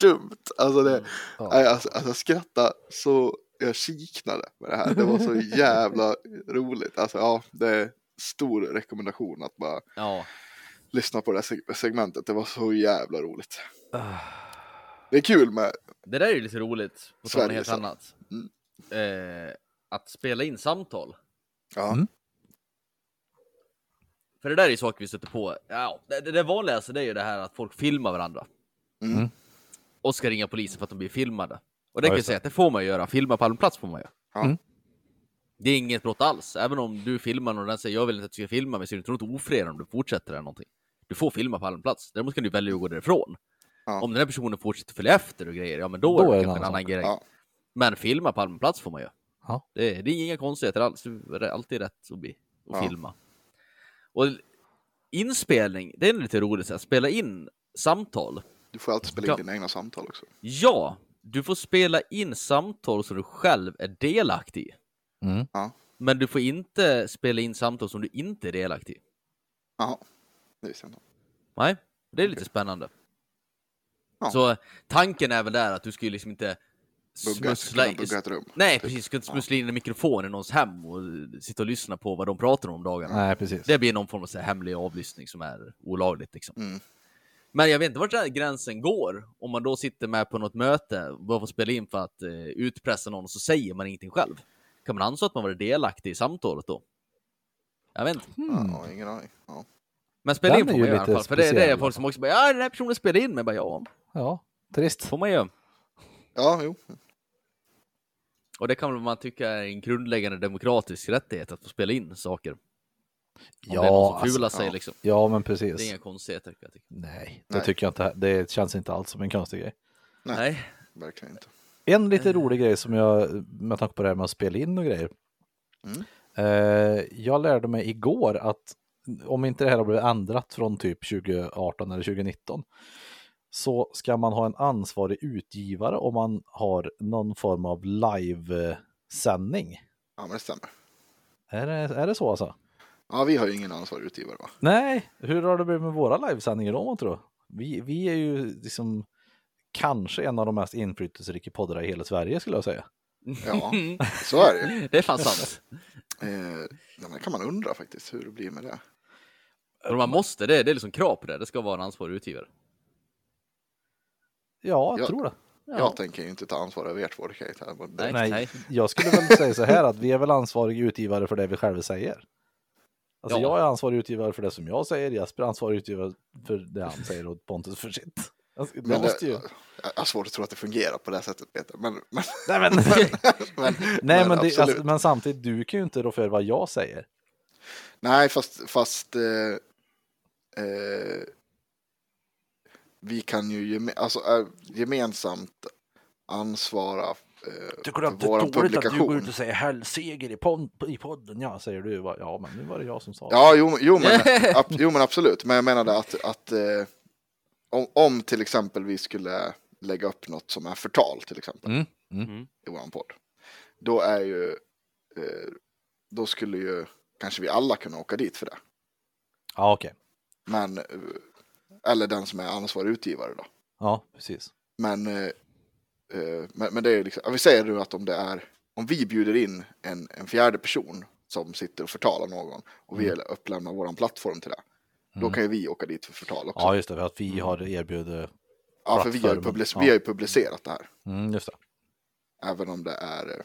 dumt. Alltså, det, Ja. alltså, alltså jag skrattade så jag kiknade med det här. Det var så jävla roligt. Alltså ja, det är stor rekommendation att bara Ja. Lyssna på det här seg- segmentet. Det var så jävla roligt. Ah. Det är kul med, Det där är ju lite roligt, på tal om helt så. annat. Mm. Eh, att spela in samtal. ja, Mm. För det där är ju saker vi stöter på. Ja, det, det, vanligaste det är ju det här att folk filmar varandra. Mm. Och ska ringa polisen för att de blir filmade. Och det Ja, kan jag säga att det får man göra. Filma på allmän plats får man ju. Ja. Mm. Det är inget brott alls. Även om du filmar någon och den säger jag vill inte att du ska filma mig så är det inte något ofredande om du fortsätter eller någonting. Du får filma på allmän plats. Däremot kan du välja att gå därifrån. Ja. Om den här personen fortsätter följa efter och grejer, ja men då, Då är det det kanske en annan grej. Ja. Men filma på allmän plats får man ju. Ja. Det, är, det är inga konstigheter alls. Du är alltid rätt att, bli, att Ja. filma. Och inspelning, det är lite roligt. Här, spela in samtal. Du får alltid spela in Ja. dina egna samtal också. Ja, du får spela in samtal som du själv är delaktig i. Mm. Men du får inte spela in samtal som du inte är delaktig i. Jaha, det visste jag inte. Nej, det är lite spännande. Ja. Så tanken är väl där att du ska ju liksom inte Bugga, smussla kunna bugga ett rum. Nej, precis. Du ska inte smussla in en mikrofon i någons hem och sitta och lyssna på vad de pratar om dagarna. Nej, precis. Det blir någon form av så här hemlig avlyssning som är olagligt. Liksom. Mm. Men jag vet inte vart den här gränsen går. Om man då sitter med på något möte och bara får spela in för att eh, utpressa någon och så säger man ingenting själv. Kan man anse att man var delaktig i samtalet då? Jag vet inte. Mm. Ja, ingen aning. Ja. Men spela Den in får man ju i alla fall. För det, det är folk som också bara ja den här personen spelar in. Men jag bara ja, Ja, trist. får man ju. ja, jo. Och det kan väl man tycka är en grundläggande demokratisk rättighet att få spela in saker. Om det är någon Ja, som fular alltså, sig ja. liksom. ja, men Det är precis. inga konstigheter. jag tycka. Nej, det Nej. tycker jag inte. Det känns inte alls som en konstig grej. Nej. Nej. Verkligen inte. En lite rolig grej som jag, med tanke på det här med att spela in och grejer. Mm. Eh, jag lärde mig igår att om inte det här har blivit ändrat från typ 2018 eller 2019 så ska man ha en ansvarig utgivare om man har någon form av livesändning. Ja, men det stämmer. Är det, är det så alltså? Ja, vi har ju ingen ansvarig utgivare va? Nej, hur har det blivit med våra livesändningar då man tror? Vi, vi är ju liksom kanske en av de mest inflytelserika poddarna i hela Sverige skulle jag säga. Ja, så är det ju. Det är fan sant. Eh, ja, men kan man undra faktiskt hur det blir med det. Men man måste, det, det är liksom krav på det. Det ska vara en ansvarig utgivare. Ja, jag Ja. tror det. Jag tänker ju inte ta ansvar över ert det- Nej. Nej, jag skulle väl säga så här att vi är väl ansvariga utgivare för det vi själva säger. Alltså Ja. jag är ansvarig utgivare för det som jag säger, Jesper är ansvarig utgivare för det han säger och Pontus för sitt. Alltså, det Men måste ju... jag har svårt att tro att det fungerar på det sättet Peter. Men, men, Nej men, men, Nej, men, det, alltså, men samtidigt, du kan ju inte rå för vad jag säger. Nej, fast, fast eh, eh, vi kan ju geme, alltså, eh, gemensamt ansvara eh, Tycker du för att det är vår dåligt att du går publikation. ut och säger helseger i, pod- i podden? Ja, säger du. Va? Ja, men nu var det jag som sa det. Ja, jo, jo, men, ab, jo, men absolut. Men jag menade att, att eh, om, om till exempel vi skulle lägga upp något som är förtal till exempel Mm, mm. i vår podd. Då är ju, eh, då skulle ju kanske vi alla kunna åka dit för det. Ja, okej. Men, eh, eller den som är ansvarig utgivare då. Ja, precis. Men, eh, eh, men, men det är liksom, vi säger nu att om det är, om vi bjuder in en, en fjärde person som sitter och förtalar någon och vi upplämnar vår plattform till det. Då kan ju vi åka dit för förtal också. Ja, just det. För att vi har erbjudit... Ja, för vi har, public- Ja. vi har ju publicerat det här. Mm, just det. Även om det är...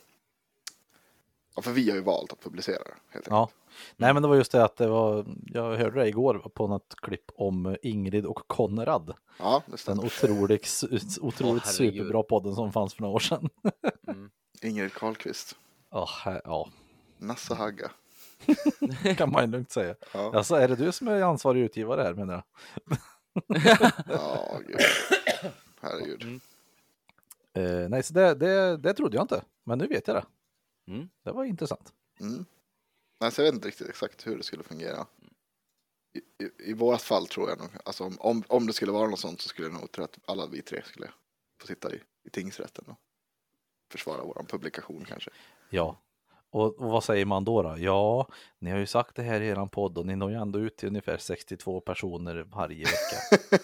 Ja, för vi har ju valt att publicera det. Helt Ja. Nej, men det var just det att det var... Jag hörde det igår på något klipp om Ingrid och Konrad. ja det Den stämmer. otroligt, otroligt Åh, herregud. superbra podden som fanns för några år sedan. Ingrid Karlqvist. Här- ja, Nasse Hagga. kan man ju lugnt säga. Ja, Alltså, är det du som är ansvarig utgivare här menar jag? ja gud. Herregud. Eh, nej, så det, det, det trodde jag inte. Men nu vet jag det. Mm. Det var intressant. Mm. Nej, så jag vet inte riktigt exakt hur det skulle fungera. I, i, i vårt fall tror jag nog, alltså om, om, om det skulle vara något sånt så skulle jag nog tro att alla vi tre skulle få sitta i, i tingsrätten och försvara vår publikation kanske. Ja. Och, och vad säger man då, då? Ja, ni har ju sagt det här i eran podd och ni når ju ändå ut till ungefär 62 personer varje vecka.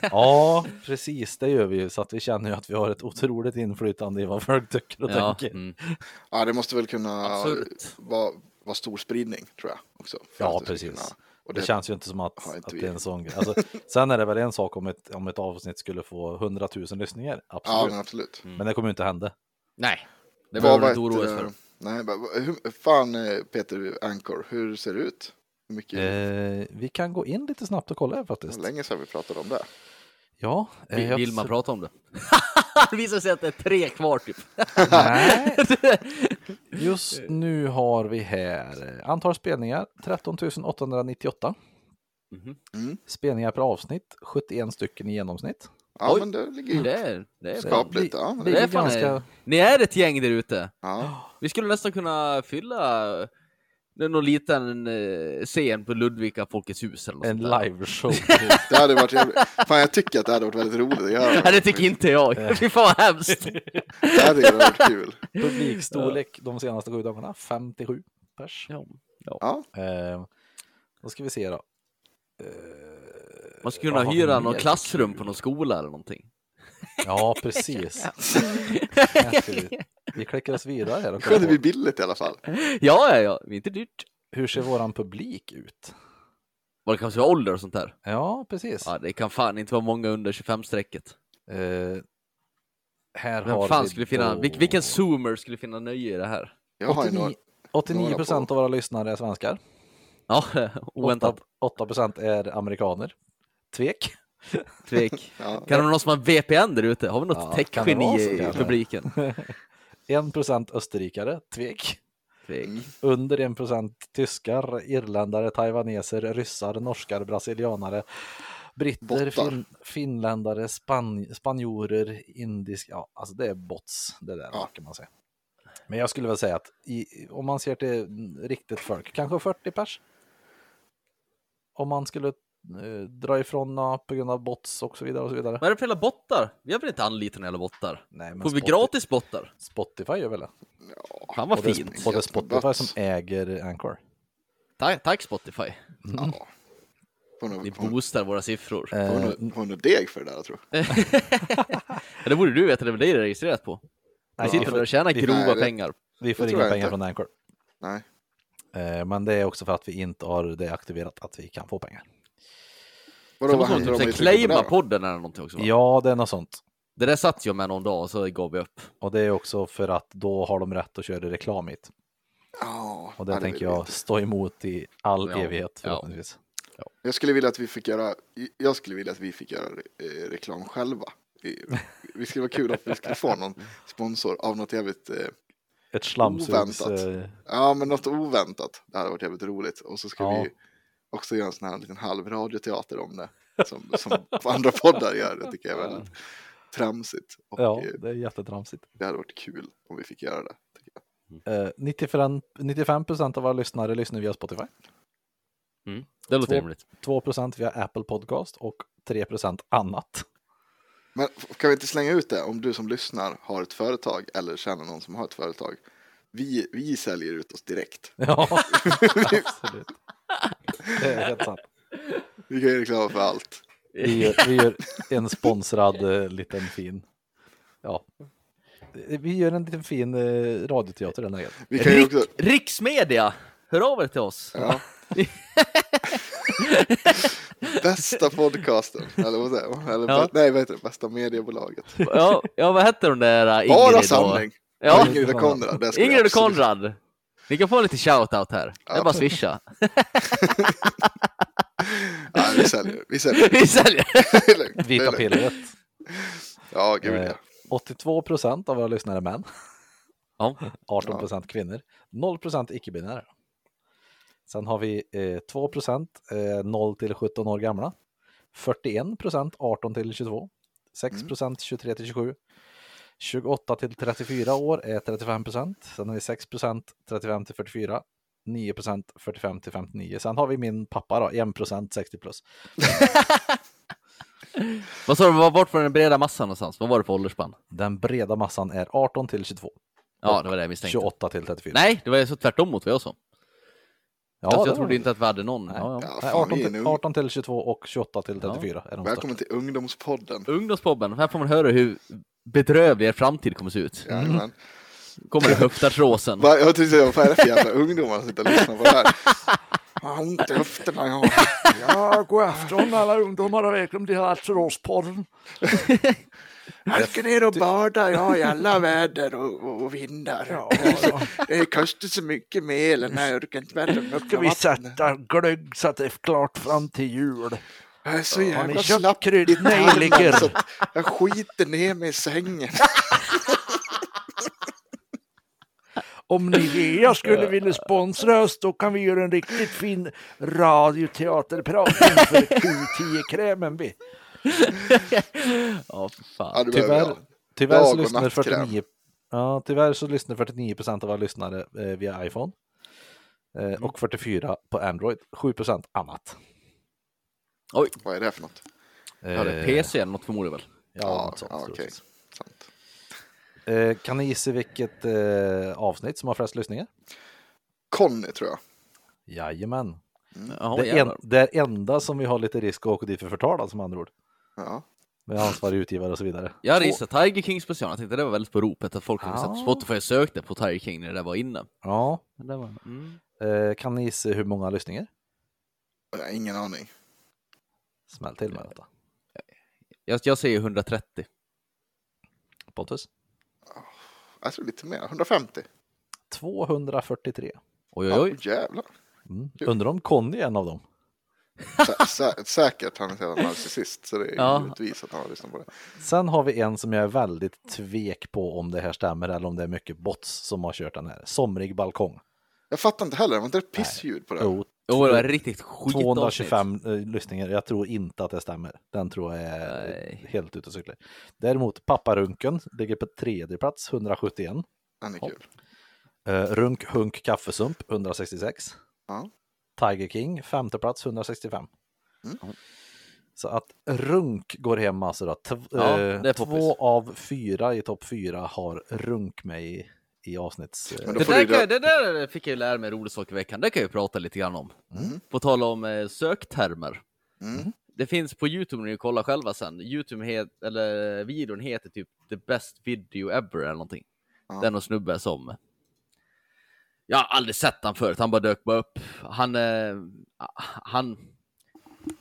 ja, precis, det gör vi ju. Så att vi känner ju att vi har ett otroligt inflytande i vad folk tycker och Ja, tänker. mm. Ja, det måste väl kunna Absolut. vara, vara stor spridning tror jag också. Ja, det precis. kunna- och Det, det, känns ju inte som att, inte att vi. det är en sån grej. Alltså, sen är det väl en sak om ett, om ett avsnitt skulle få 100 000 lyssningar, ja, absolut. men absolut. men... det kommer ju inte hända. Nej, det var inte oroa för. Nej, hur, fan eh, Peter Anchor, hur ser det ut? Hur mycket? Eh, vi kan gå in lite snabbt och kolla här det faktiskt. var länge sedan vi pratade om det. Ja, eh, Vill, vill man prata om det? det visar sig att det är tre kvar typ. Nej, just nu har vi här eh, antal spelningar 13 898. Mhm. Spelningar per avsnitt 71 stycken i genomsnitt. Ja, Oj. men det ligger ju Det är, det är skapligt. Ja, Det det, är är ganska... Ni är ett gäng där ute. ja. Vi skulle nästan kunna fylla det är någon liten eh, scen på Ludvika Folkets hus eller något En liveshow. det hade varit jävligt. Fan, jag tycker att det hade varit väldigt roligt att göra. Nej, det tycker inte jag. Fy fan vad hemskt. Det hade ju varit kul. Publikstorlek de senaste sju dagarna 57 pers. Ja. Ja, Eh, då ska vi se då. Eh, Man skulle kunna hyra någon för klassrum kul? på någon skola eller någonting. Ja, precis. Vi, klickar oss vidare här och det kollar vi på, billigt i alla fall. Ja, ja, ja. Det är inte dyrt. hur ser våran publik ut? Vad det kanske vara ålder och sånt där. Ja, precis. Ja, det kan fan inte vara många under 25-strecket. Eh, här Vem har fan vi skulle finna, då- vil, vilken zoomer skulle finna nöje i det här? Jag har ju 89, några, 89 några procent av våra lyssnare är svenskar. Ja, oväntat. 8 procent är amerikaner. Tvek. Tvek. ja, Kan det vara någon som har VPN där ute? Har vi något Ja, tech-geni i publiken? 1 procent österrikare. Tvek. Tvek. Under 1 procent tyskar, irländare, taiwaneser, ryssar, norskar, brasilianare, britter, fin, finländare, span, spanjorer, indisk, ja alltså det är bots det där Ja. kan man säga. Men jag skulle väl säga att i, om man ser till riktigt folk, kanske 40 pers. Om man skulle eh, dra ifrån ja, på grund av bots och så vidare och så vidare. Vad är det för jävla bottar? Vi har väl inte anlitat några jävla bottar? Nej, men Får vi Spotify- gratis bottar? Spotify gör väl det? Och det, fint. och det är Spotify som äger Anchor. Tack, tack Spotify. ja. Får Ni nog- får boostar våra siffror. får Eh, nog- får nog deg för det där, jag tror Ja, det borde du veta, det är väl dig det är registrerat på? Vi nej, sitter vi, väl och får, tjänar vi- grova nej, det- pengar. vi får tror inga jag pengar inte. från Anchor. Nej. Eh, Men det är också för att vi inte har det aktiverat att vi kan få pengar. Vadå, vad om typ på claima podden eller någonting också va? Ja, det är något sånt. Det där satt jag med någon dag och så gav vi upp. Och det är också för att då har de rätt att köra reklam hit. Ja, Och det tänker jag inte. stå emot i all Ja, evighet ja. förhoppningsvis. Jag skulle vilja att vi fick göra, jag skulle vilja att vi fick göra eh, reklam själva. Vi, vi skulle vara kul om vi skulle få någon sponsor av något jävligt, eh, Ett slamsugs... Oväntat. eh, ja men något oväntat. Det hade varit jävligt roligt. Och så ska Ja. vi också göra en sån här liten halv radioteater om det. Som, som andra poddar gör. Det tycker jag är väldigt tramsigt. Och Ja, eh, det är jättetramsigt. det hade varit kul om vi fick göra det. Tycker jag. Eh, 95, 95 procent av våra lyssnare lyssnar via Spotify. Det låter Två- rimligt. 2 procent via Apple Podcast och 3 procent annat. Men kan vi inte slänga ut det om du som lyssnar har ett företag eller känner någon som har ett företag. Vi, vi säljer ut oss direkt. Ja, absolut. Det är helt sant. Vi kan göra reklam för allt. Vi gör, vi gör en sponsrad eh, liten fin, ja. Vi gör en liten fin eh, radioteater den här gången. Vi kan ju Rik, också, Riksmedia! Hör av er till oss. ja. Bästa podcasten, eller vad säger man? Eller, Ja. Nej, vad heter det? Bästa mediebolaget. Ja, ja vad hette de där uh, Ingrid Bara och... sanning! Ja, Ingrid och Konrad. det ska vi Ingrid och absolut- Konrad. Ni kan få lite shout-out här. Det är Ja. bara swisha. Ja, vi säljer. Vi säljer. Vi säljer. Vita pillret. Ja, gud Eh, ja. 82 procent av våra lyssnare är män. Ja. 18 procent kvinnor. 0 procent icke-binära. Sen har vi eh, 2 procent eh, 0 till 17 år gamla. 41 procent 18 till 22. 6 procent 23 till 27. 28 till 34 år är 35 procent. Sen har vi 6 procent 35 till 44. 9 procent 45 till 59. Sen har vi min pappa då, 1 procent 60 plus. Vad sa du, var- den breda massan någonstans? Vad var det för åldersspann? Den breda massan är 18 till 22. Ja, det var det jag misstänkte. 28 till 34. Nej, det var så tvärtom mot vad jag sa. ja, det jag trodde inte att vi hade någon. Nej. Ja, ja. Ja, Nej, fan, 18, vi är till, en ung... 18 till 22 och 28 till 34 är de Välkommen till Ungdomspodden. Ungdomspobben, här får man höra hur bedrövlig er framtid kommer se ut. Jajamän. Kommer det höftartråsen. Va, Jag tänkte säga, vad är det för jävla ungdomar som sitter och lyssnar på det här? Ont i höfterna jag har. Ja, god afton alla ungdomar och välkommen till Alcerospodden. Jag ska ner och bada, ja, i alla väder och, och, och vindar. Det kostar så mycket elen här, jag orkar inte värma upp Ska vi sätta glögg så att det är klart fram till jul? Jag är så Har ni jävla köpt slapp i kryddnejlikor? så att jag skiter ner mig i sängen. Om Nivea skulle vilja sponsra oss då kan vi göra en riktigt fin radioteaterprat inför Q10-krämen. vi. Ja, fan. Ja, det behöver Tyvärr, jag. tyvärr, Dag så och lyssnar nattkräm. 49, ja, tyvärr så lyssnar 49 procent av våra lyssnare eh, via iPhone. Eh, och 44 på Android, 7 procent annat. Oj, Vad är det för något? ja, det är PC eller något förmodligen väl? Ja, ja, jag. okej. Sant. Eh, kan ni gissa vilket eh, avsnitt som har flest lyssningar? Conny tror jag. Jajamän. Jaha, det, en, det enda som vi har lite risk att åka dit för förtal, som andra ord. Ja. Med ansvarig utgivare och så vidare. Jag hade gissat Tiger King special, jag tänkte det var väldigt på ropet att folk hade sett på Ja. Spotify och sökte på Tiger King när det där var inne. Ja. Det var... mm. Eh, kan ni gissa hur många lyssningar? Jag har ingen aning. Smäll till med detta. jag, jag säger 130. Pontus? Jag tror lite mer. 150. 243. Oj, oj, oj. Ja, jävlar. Mm. Undrar om Conny är en av dem? Sä sä säkert han är jävla narcissist så det är Ja. givetvis att han har lyssnat på det. Sen har vi en som jag är väldigt tvek på om det här stämmer eller om det är mycket bots som har kört den här. Somrig balkong. Jag fattar inte heller, var inte det pissljud på det? Jo, Jo, det var riktigt skit 225 eh, lyssningar. Jag tror inte att det stämmer. Den tror jag är Nej. helt ute och cyklar. Däremot Papparunken ligger på tredje plats, 171. Han är kul. Uh, Runk Hunk Kaffesump, 166. Ja. Tiger King, femte plats, 165. Mm. Så att Runk går hem alltså då. Tv- Ja, är två av fyra i topp fyra har Runk med i, i avsnitts... eh, Det där, dra- det där fick jag ju lära mig en rolig sak i veckan. Det kan jag ju prata lite grann om. Mm. På tal om eh, söktermer. Mm. Det finns på Youtube när ni kollar själva sen. Youtube het, eller videon heter typ The best video ever eller någonting. Ja. Det är någon snubbe som jag har aldrig sett han förut. Han bara dök bara upp. Han, eh, han,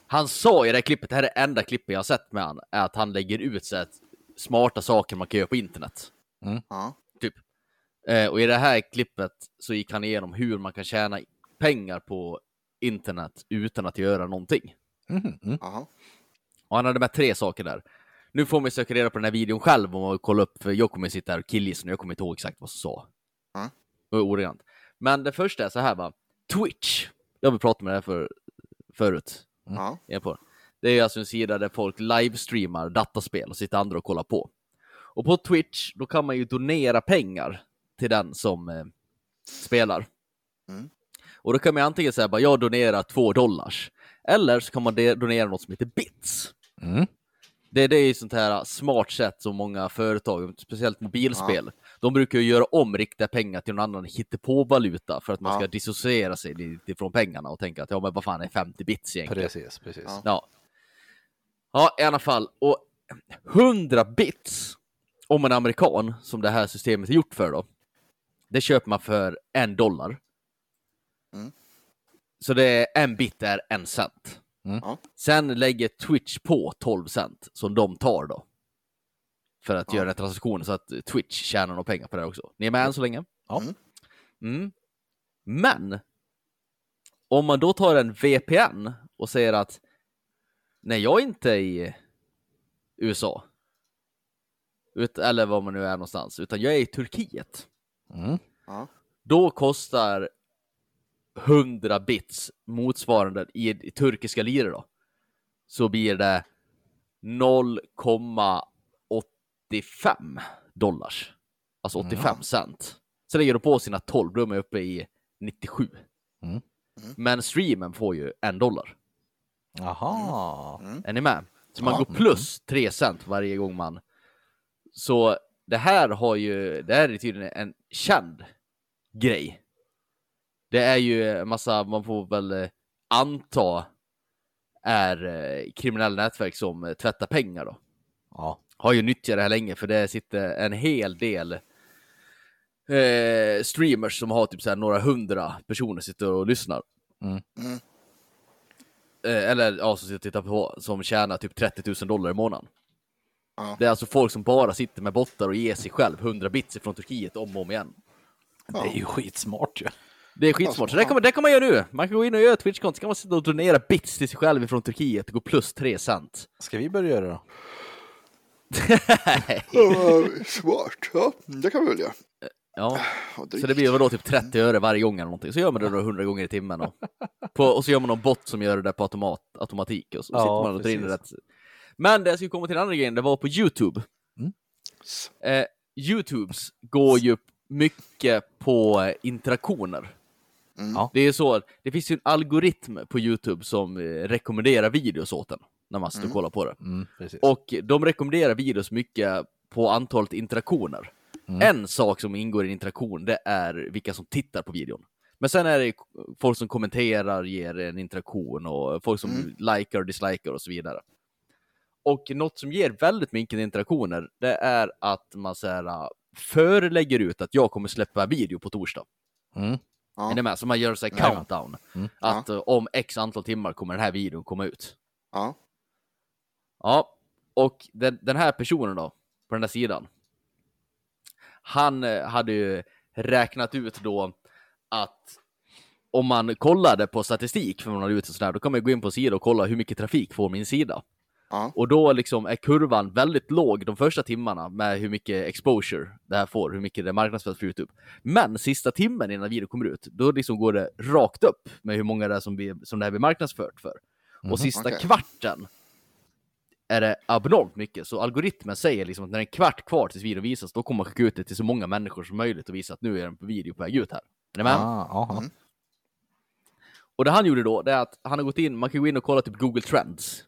han sa i det här klippet, det här är det enda klippet jag har sett med han, är att han lägger ut så här, smarta saker man kan göra på internet. Ja. Eh, och i det här klippet så gick han igenom hur man kan tjäna pengar på internet utan att göra någonting. Mhm, mm. Jaha. Och han hade med tre saker där. Nu får man söka reda på den här videon själv och kolla upp, för jag kommer sitta här och killgissa nu, jag kommer inte ihåg exakt vad som sa. Var ordagrant. Men det första är så här va, Twitch. Jag har pratat med det här för, förut. Är jag på. Det är alltså en sida där folk livestreamar dataspel och sitter andra och kollar på. Och på Twitch, då kan man ju donera pengar till den som eh, spelar. Mm. Och då kan man antingen säga bara jag donerar två dollars. Eller så kan man donera något som heter bits. Mm. Det, det är ju sånt här smart sätt som många företag, speciellt mobilspel, de brukar ju göra om riktiga pengar till någon annan hittepå-valuta för att man Ja. ska dissociera sig lite från pengarna och tänka att ja men vad fan är 50 bits egentligen? Precis, precis. Ja. Ja. Ja, i alla fall. Och 100 bits, om en amerikan, som det här systemet är gjort för då, det köper man för en dollar. Mm. Så det är en bit är en cent. Mm. Sen lägger Twitch på 12 cent som de tar då. För att Ja. göra transaktioner så att Twitch tjänar några pengar på det också. Ni är med än så länge? Ja. Mm. Mm. Men om man då tar en VPN och säger att nej, jag är inte i USA. Ut, eller var man nu är någonstans, utan jag är i Turkiet. Mm. Ja. Då kostar 100 bits motsvarande i, i turkiska liror då. Så blir det 0,85 dollars. Alltså 85 cent. Så lägger du på sina 12, då är man uppe i 97. Mm. Mm. Men streamen får ju en dollar. Jaha. Mm. Är ni med? Så man Ja. går plus 3 cent varje gång man... Så det här har ju, det här är tydligen en känd grej. Det är ju en massa, man får väl eh, anta, är eh, kriminella nätverk som tvättar pengar då. Ja. Har ju nyttjat det här länge för det sitter en hel del eh, streamers som har typ så här några hundra personer sitter och lyssnar. Mm. Mm. Eh, eller ja, som sitter och tittar på, som tjänar typ 30 000 dollar i månaden. Ja. Det är alltså folk som bara sitter med bottar och ger sig själv 100 bits från Turkiet om och om igen. Det är ju skitsmart ju. Det är skitsmart, så det kan, man, det kan man göra nu. Man kan gå in och göra Twitch-konto, så kan man sitta och donera bits till sig själv från Turkiet och gå plus 3 cent. Ska vi börja göra det då? Ja, Smart, ja det kan vi väl göra. Ja, Ja, så det blir vadå typ 30 öre varje gång eller någonting. Så gör man det då 100 gånger i timmen. Och, på, och så gör man någon bot som gör det där på automat, automatik och så Ja, sitter man och drar in det. Men det jag skulle komma till den andra grejen, det var på Youtube. Mm. Eh, Youtubes går ju mycket på eh, interaktioner. Mm. Ja. Det är så, det finns ju en algoritm på Youtube som eh, rekommenderar videos åt en när man sitter och kollar på det. Mm. Och de rekommenderar videos mycket på antalet interaktioner. Mm. En sak som ingår i en interaktion, det är vilka som tittar på videon. Men sen är det folk som kommenterar, ger en interaktion och folk som Mm. likar och dislikar och så vidare. Och något som ger väldigt mycket interaktioner, det är att man så här, äh, förelägger ut att jag kommer släppa video på torsdag. Mm. Ja. Är ni med? Så man gör så här countdown. Mm. Att äh, om x antal timmar kommer den här videon komma ut. Ja. Ja, och den, den här personen då, på den där sidan. Han eh, hade ju räknat ut då att om man kollade på statistik för man hade ut och sådär, då kan man gå in på en sida och kolla hur mycket trafik får min sida. Ja. Och då liksom är kurvan väldigt låg de första timmarna med hur mycket exposure det här får, hur mycket det marknadsförs för Youtube. Men sista timmen innan videon kommer ut, då liksom går det rakt upp med hur många det är som, blir, som det här blir marknadsfört för. Mhm, Och sista okej. kvarten är det abnormt mycket. Så algoritmen säger liksom att när det är en kvart kvar tills videon visas, då kommer man skicka ut det till så många människor som möjligt och visa att nu är den på video på väg ut här. Är ni med? Ah. Mm. Och det han gjorde då, det är att han har gått in, man kan gå in och kolla typ Google Trends.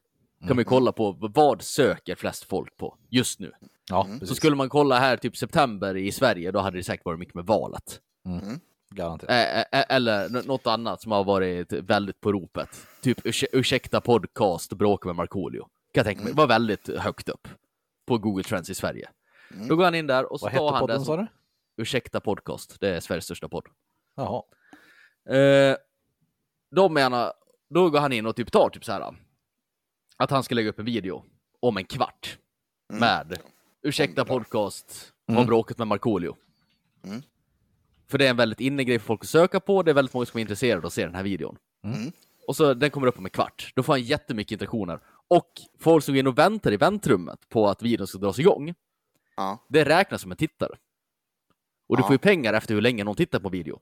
Kan man ju kolla på vad söker flest folk på just nu. Ja, Mm. Så skulle man kolla här typ september i Sverige, då hade det säkert varit mycket med valet. Garanterat. Ä- ä- eller något annat som har varit väldigt på ropet. Typ ursäk- ursäkta podcast och bråka med Markoolio. Kan jag tänka mig. Var väldigt högt upp på Google Trends i Sverige. Då går han in där och så Vad tar han podden det sa som? Ursäkta podcast. Det är Sveriges största podd. Jaha. Eh, då menar, då går han in och typ tar typ så här att han ska lägga upp en video om en kvart Mm. med ursäkta podcast om Mm. bråket med Markoolio. Mm. För det är en väldigt innegrej för folk att söka på, det är väldigt många som är intresserade av att se den här videon. Mm. Och så den kommer upp om en kvart, då får han jättemycket interaktioner. Och folk som går in och väntar i väntrummet på att videon ska dras igång, Ja. det räknas som en tittare. Och du Ja. får ju pengar efter hur länge någon tittar på video.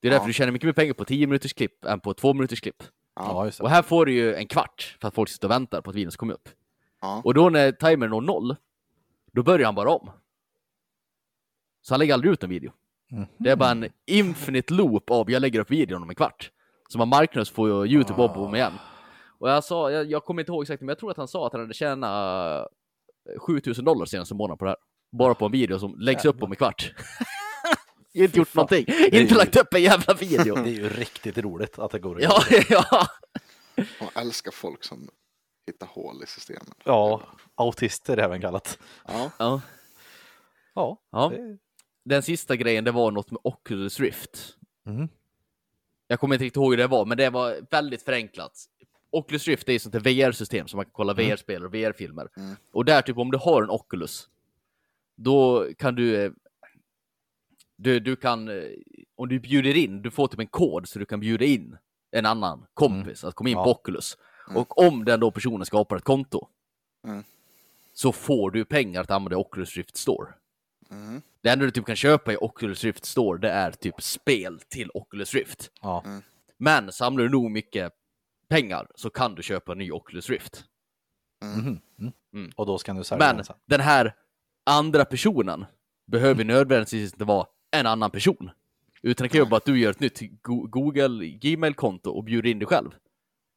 Det är därför Ja. du tjänar mycket mer pengar på 10 minuters klipp än på 2 minuters klipp. Ja, just Och här får du ju en kvart för att folk sitter och väntar på att videon ska komma upp. Ja. Och då när timern når noll, då börjar han bara om. Så han lägger aldrig ut en video. Mhm. Det är bara en infinite loop av jag lägger upp videon om en kvart. Som han marknadsför ju Youtube om och om igen. Och jag sa, jag, jag kommer inte ihåg exakt, men jag tror att han sa att han hade tjänat eh, 7000 dollar senaste månaden på det här. Bara på en video som läggs upp om en kvart. inte gjort någonting, är inte ju- lagt upp en jävla video. Det är ju riktigt roligt att det går att ja, göra. ja. Och älskar folk som hittar hål i systemen. Ja, autister även kallat. Ja. ja. Ja. ja. det- Den sista grejen, det var något med Oculus Rift. Mm. Jag kommer inte riktigt ihåg hur det var, men det var väldigt förenklat. Oculus Rift är ju sånt där VR-system som man kan kolla VR-spel och VR-filmer. Mm. Och där, typ om du har en Oculus, då kan du... Du, du kan, eh, om du bjuder in, du får typ en kod så du kan bjuda in en annan kompis att komma in Ja. på Oculus. Mm. Och om den då personen skapar ett konto, Mm. så får du pengar att använda Oculus Rift Store. Mm. Det enda du typ kan köpa i Oculus Rift Store, det är typ spel till Oculus Rift. Ja. Men samlar du nog mycket pengar så kan du köpa en ny Oculus Rift. Mhm. Mm. Mm. Och då ska du sälja Men den sen. den här andra personen behöver nödvändigtvis inte vara en annan person. Utan det kan ju vara att du gör ett nytt Go- Google Gmail-konto och bjuder in dig själv.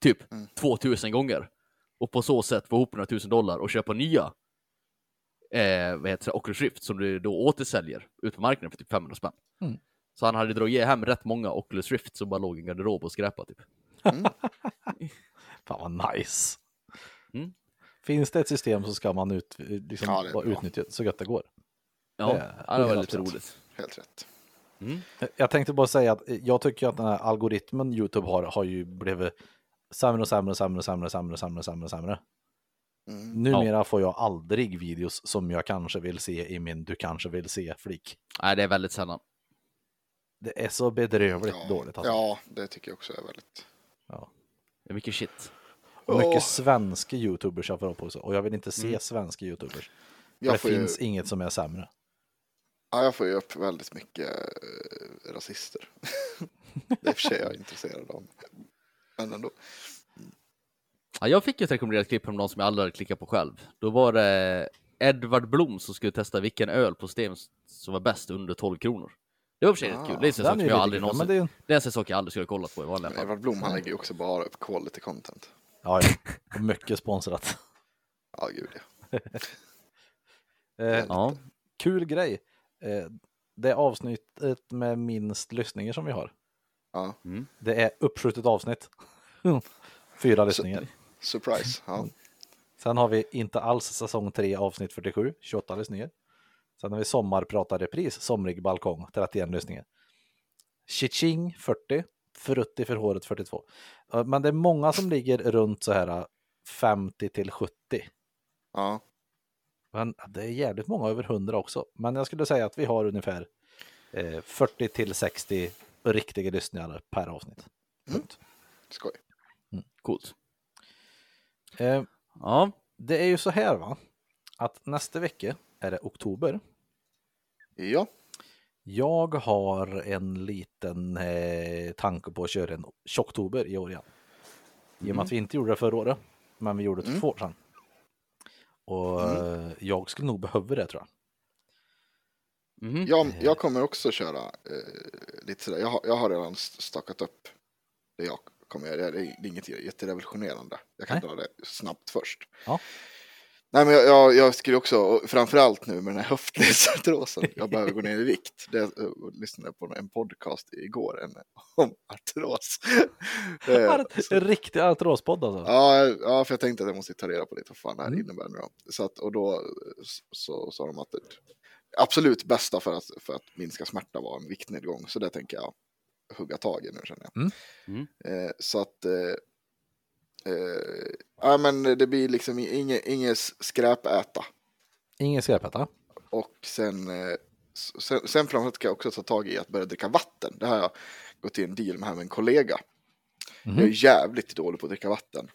Typ Mm. 2000 gånger. Och på så sätt få ihop några tusen dollar och köpa nya eh, vad heter det, Oculus Rift som du då återsäljer ut på marknaden för typ 500 spänn. Mm. Så han hade dragit hem rätt många Oculus Rift som bara låg i en garderob och skräpade typ. Fan vad nice. Mm. Finns det ett system så ska man ut, liksom, Ja, utnyttja så gott det går. Ja, Det det, var lite 100%. roligt. Helt rätt. Mm. Jag tänkte bara säga att jag tycker att den här algoritmen YouTube har, har ju blivit sämre och sämre och sämre och sämre och sämre och sämre och sämre och sämre. Mm. Numera får jag aldrig videos som jag kanske vill se i min du kanske vill se-flik. Nej, det är väldigt sällan. Det är så bedrövligt Ja, dåligt alltså. ja, det tycker jag också är väldigt... Det är mycket shit. Och mycket svenska youtubers jag får upp också. Och jag vill inte se Mm. svenska youtubers. Det får, ju, finns inget som är sämre. Ja, jag får ju upp väldigt mycket eh, rasister. det är i och för sig jag är intresserad av. Men ändå. Ja, jag fick ju ett rekommenderat klipp om någon som jag aldrig hade klickat på själv. Då var det Edvard Blom som skulle testa vilken öl på System som var bäst under 12 kronor. Det var för sig Ah, kul. Det är en sak Den som är jag aldrig någonsin... det är ju- Det är en sak jag aldrig skulle ha kollat på i vanliga fall. Edvard Blom han lägger ju också bara upp quality content. Ja, ja. Mycket sponsrat. Ja, gud ja. Eh, Ja, kul grej. Eh, det avsnittet med minst lyssningar som vi har. ja. Det är uppskjutet avsnitt. Fyra lyssningar. Surprise. Ja. Sen har vi inte alls säsong 3 avsnitt 47, 28 lyssningar. Sen har vi sommarprata repris, somrig balkong, 31 lyssningar. Chiching 40, Frutti för håret 42. Eh, Men det är många som ligger runt så här 50 till 70. ja. Men det är jävligt många över 100 också. Men jag skulle säga att vi har ungefär eh, 40 till 60 riktiga lyssningar per avsnitt. Punkt. Skoj. coolt. Eh, Ja, det är ju så här va, att nästa vecka är det oktober. Ja. Jag har en liten eh, tanke på att köra en tjocktober i år igen. I och med att vi inte gjorde det förra året, men vi gjorde det för två år sedan. Och eh, jag skulle nog behöva det tror jag. mhm. Jag, jag kommer också köra eh, lite sådär. Jag, har- jag har redan st- stakat upp det jag kommer göra. Det är, det är inget jätterevolutionerande. Jag kan Nej. dra det snabbt först. Ja. Nej, men jag, jag, jag skulle också, framförallt nu med den här höftledsartrosen, jag behöver gå ner i vikt. Det, jag lyssnade på en podcast igår en, om artros. Eh, En riktig artrospodd alltså. Ja, ja, för jag tänkte att jag måste ta reda på lite vad fan det här Mm. innebär nu då. Så att, och då så sa de att det absolut bästa för att, för att minska smärta var en viktnedgång. Så det tänker jag hugga tag i nu känner jag. Mm. Mm. Eh, så att, eh, eh, ja men det blir liksom inget, inget skräpäta. Ingen skräpäta. Och sen, eh, sen, sen framförallt ska jag också ta tag i att börja dricka vatten. Det har jag gått i en deal med här med en kollega. Mhm. Jag är jävligt dålig på att dricka vatten.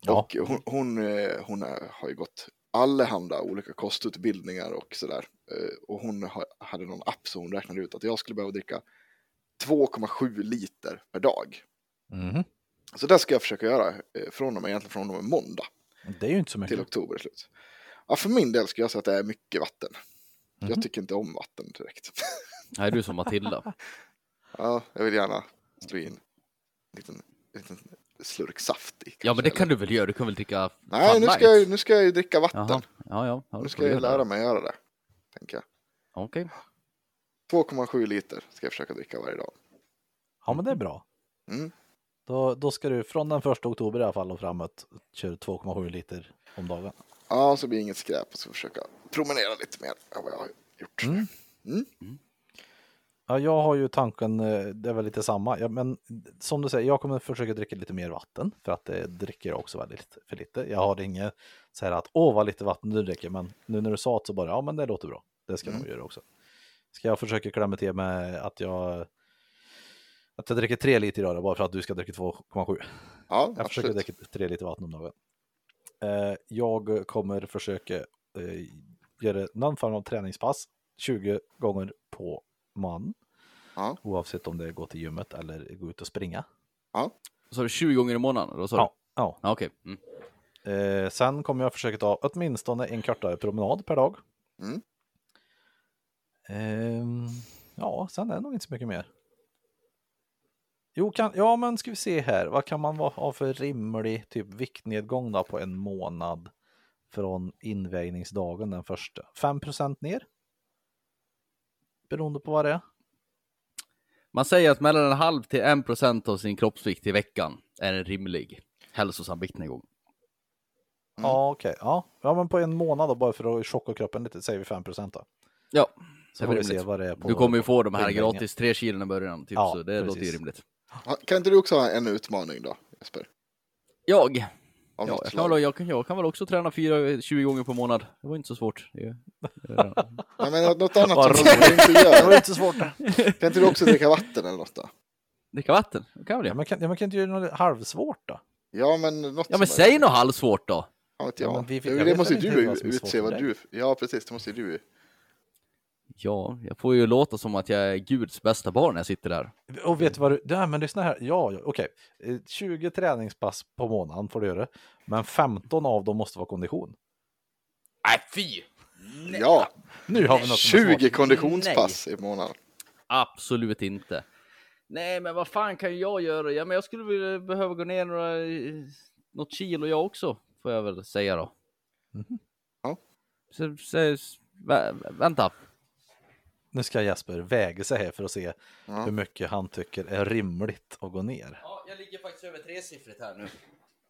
Ja. Och hon, hon, eh, hon är, har ju gått allehanda olika kostutbildningar och sådär. Eh, Och hon har, hade någon app så hon räknade ut att jag skulle behöva dricka 2,7 liter per dag. Mhm. Så det ska jag försöka göra eh, från och med, egentligen från och med måndag Det är ju inte så till mycket. oktober i slut. Ja, för min del ska jag säga att det är mycket vatten. Mhm. Jag tycker inte om vatten direkt. Nej, du är som Matilda. ja, jag vill gärna slå in en liten, en liten slurk saft i. Ja, kanske, men det kan eller- du väl göra? Du kan väl dricka Nej, nu ska, jag, nu ska jag ju dricka vatten. Jaha, ja, ja. ja Nu ska jag lära mig göra det. Tänker jag. Okej. 2,7 liter ska jag försöka dricka varje dag. Ja, men det är bra. Mm. Då, då ska du från den första oktober i alla fall och framåt köra 2,7 liter om dagen. Ja, så blir det inget skräp och ska försöka promenera lite mer än vad jag har gjort. Mm. Mm. Ja, jag har ju tanken, eh, det är väl lite samma, ja, men som du säger, jag kommer försöka dricka lite mer vatten för att det dricker jag också väldigt för lite. Jag har inget så här att åh vad lite vatten du dricker, men nu när du sa det så bara ja, men det låter bra. Det ska jag nog göra också. Ska jag försöka klämma till med att jag att jag dricker tre liter idag bara för att du ska dricka 2,7. Ja, Jag försöker dricka tre liter vatten om dagen. Eh, jag kommer försöka eh, göra någon form av träningspass 20 gånger på man. Ja. Oavsett om det är gå till gymmet eller gå ut och springa. Så har du 20 gånger i månaden? Då? Ja. ja. ja Okej. Mm. Eh, sen kommer jag försöka ta åtminstone en kortare promenad per dag. Mm. Ehm, ja, sen är det nog inte så mycket mer. Jo, kan, ja, men ska vi se här. Vad kan man ha för rimlig typ viktnedgång då på en månad från invägningsdagen den första. 5% ner. Beroende på vad det är. Man säger att mellan en halv till en procent av sin kroppsvikt i veckan är en rimlig hälsosam viktnedgång. Mm. Ja, okej. Ja. ja, men på en månad då, bara för att chocka kroppen lite, säger vi 5 då. Ja, Så får vi se vad det är på. Du kommer ju få de här gratis tre kilon i början, typ, Ja, så det låter ju precis. rimligt. Kan inte du också ha en utmaning då, Jesper? Jag? Av Ja, jag, kan väl, jag, kan, jag kan väl också träna 4, 20 gånger per månad. Det var inte så svårt. Det, det, Ja, men något- annat som du inte Det var gör. inte så svårt. Kan inte du också dricka vatten eller något då? dricka vatten, det kan väl Ja, det? men kan, ja, man kan inte göra något halvsvårt då? Ja, men något Ja men som är- säg något halvsvårt då! Ja, vet Ja, jag. men vi- det, jag måste ju du utse vad du... Ja, precis. Det måste ju du. Ja, jag får ju låta som att jag är Guds bästa barn när jag sitter där. Och vet du vad du... Ja, men lyssna här. Ja, ja okej. Eh, 20 träningspass på månaden får du göra. Men 15 av dem måste vara kondition. Nej fy! Ja, Nu har vi något som är svårt. 20 konditionspass i månaden. Absolut inte. Nej, men vad fan kan jag göra? Ja, men jag skulle vilja behöva gå ner några, eh, något kilo jag också, får jag väl säga då. Mhm. Ja. Så, så, vä- vänta. Nu ska Jesper väga sig här för att se Ja. hur mycket han tycker är rimligt att gå ner. Ja, jag ligger faktiskt över tresiffrigt här nu.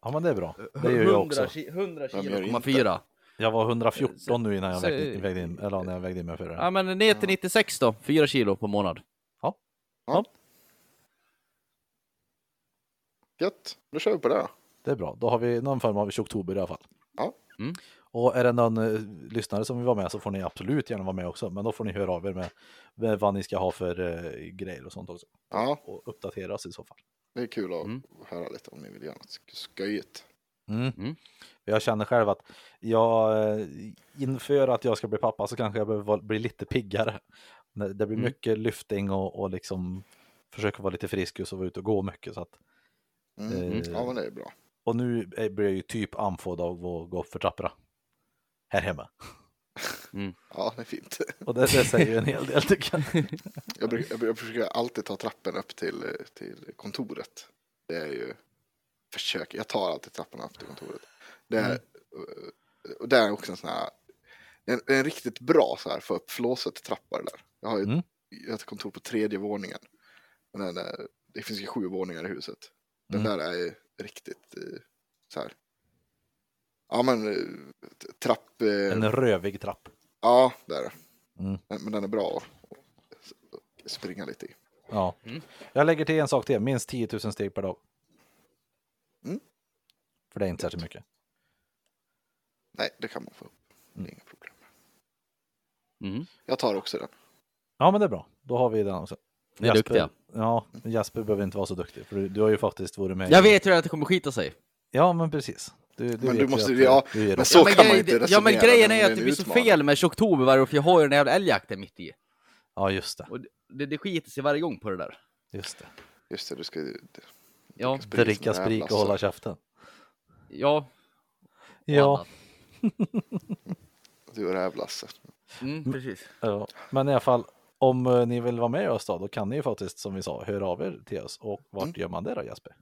Ja, men det är bra. Det gör jag också. 100 Vem gör kilo, inte? 4. Jag var 114 nu innan jag vägde, vägde in, eller när jag vägde in mig för det. Ja, men ner till 96 då, 4 kilo på månad. Gött, då kör vi på det. Det är bra. Då har vi någon form av oktober i alla fall. Ja. Mm. Och är det någon eh, lyssnare som vill vara med så får ni absolut gärna vara med också. Men då får ni höra av er med, med vad ni ska ha för eh, grejer och sånt också. Ja, Och uppdatera oss i så fall. det är kul att Mm. höra lite om ni vill göra något sköjigt. Mm. Mm. Jag känner själv att jag eh, inför att jag ska bli pappa så kanske jag behöver vara- bli lite piggare. Det det blir Mm. mycket lyfting och, och liksom försöka vara lite frisk och så vara ute och gå mycket. Så att, Mm. Eh. Ja, men det är bra. och nu är- blir jag ju typ andfådd av att gå upp för trapporna. Här hemma. Ja, det är fint. Och det, det säger ju en hel del tycker jag. Jag, brukar, jag, jag försöker alltid ta trappen upp till, till kontoret. Det är ju försök. Jag tar alltid trappan upp till kontoret. Det är, eh, och det är också en sån här, en, en riktigt bra så här för upp flåset trappa det där. Jag har ju Mm. jag har ett kontor på tredje våningen. Men den är, det finns ju sju våningar i huset. Den Mm. där är ju riktigt eh, så här. Ja men eh, trapp. eh, En rövig trapp. Ja, det är det. Mm. Men, den är bra att att springa lite i. Ja. Mm. Jag lägger till en sak till, minst 10 000 steg per dag. Mm. För det är inte särskilt mycket. Nej, det kan man få upp. Det är Mm. inga problem. Mm. Jag tar också den. Ja, men det är bra. Då har vi den också. Ni är duktiga. Ja, Jasper behöver inte vara så duktig, för du, du har ju faktiskt varit med. Jag i- vet ju att det kommer skita sig. Ja, men precis. Du, du Men du ju måste- ja, du men så ja, men kan man grej- inte Ja men resonera grejen är det att det blir så fel med oktober varje år, för jag har ju den jävla älgjakten mitt i. Ja, just det. Och det, det, det skiter sig varje gång på det där. Just det. Just det, du ska ju... Ja, Dricka sprit och hålla käften. ja. Ja. Du och Räv-Lasse. Mm, precis. ja, men i alla fall om eh, ni vill vara med oss då, då kan ni ju faktiskt som vi sa höra av er till oss. Och vart Mm. gör man det då Jasper?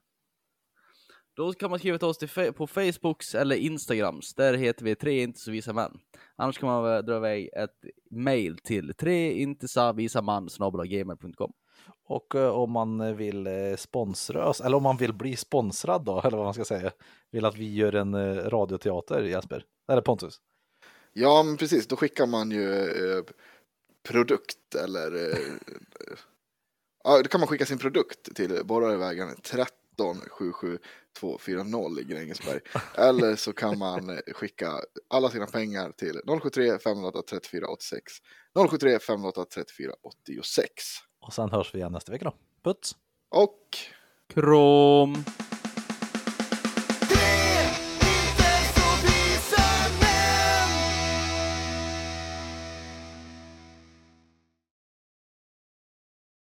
Då kan man skriva till oss till fe- på Facebooks eller Instagrams. Där heter vi tre inte så visa män. Annars kan man väl dra iväg ett mail till tre inte så visa man gamer.com. Och eh, om man eh, vill eh, sponsra oss, eller om man vill bli sponsrad då, eller vad man ska säga, vill att vi gör en eh, radioteater, Jasper? Eller Pontus? Ja, men precis. Då skickar man ju eh, produkt eller... Eh, eh, ja, då kan man skicka sin produkt till Borrarevägen 13 77240 i Grängesberg. Eller så kan man skicka alla sina pengar till 073 508 34 86. 073 508 34 86. Och sen hörs vi igen nästa vecka då. Puts! Och Krom!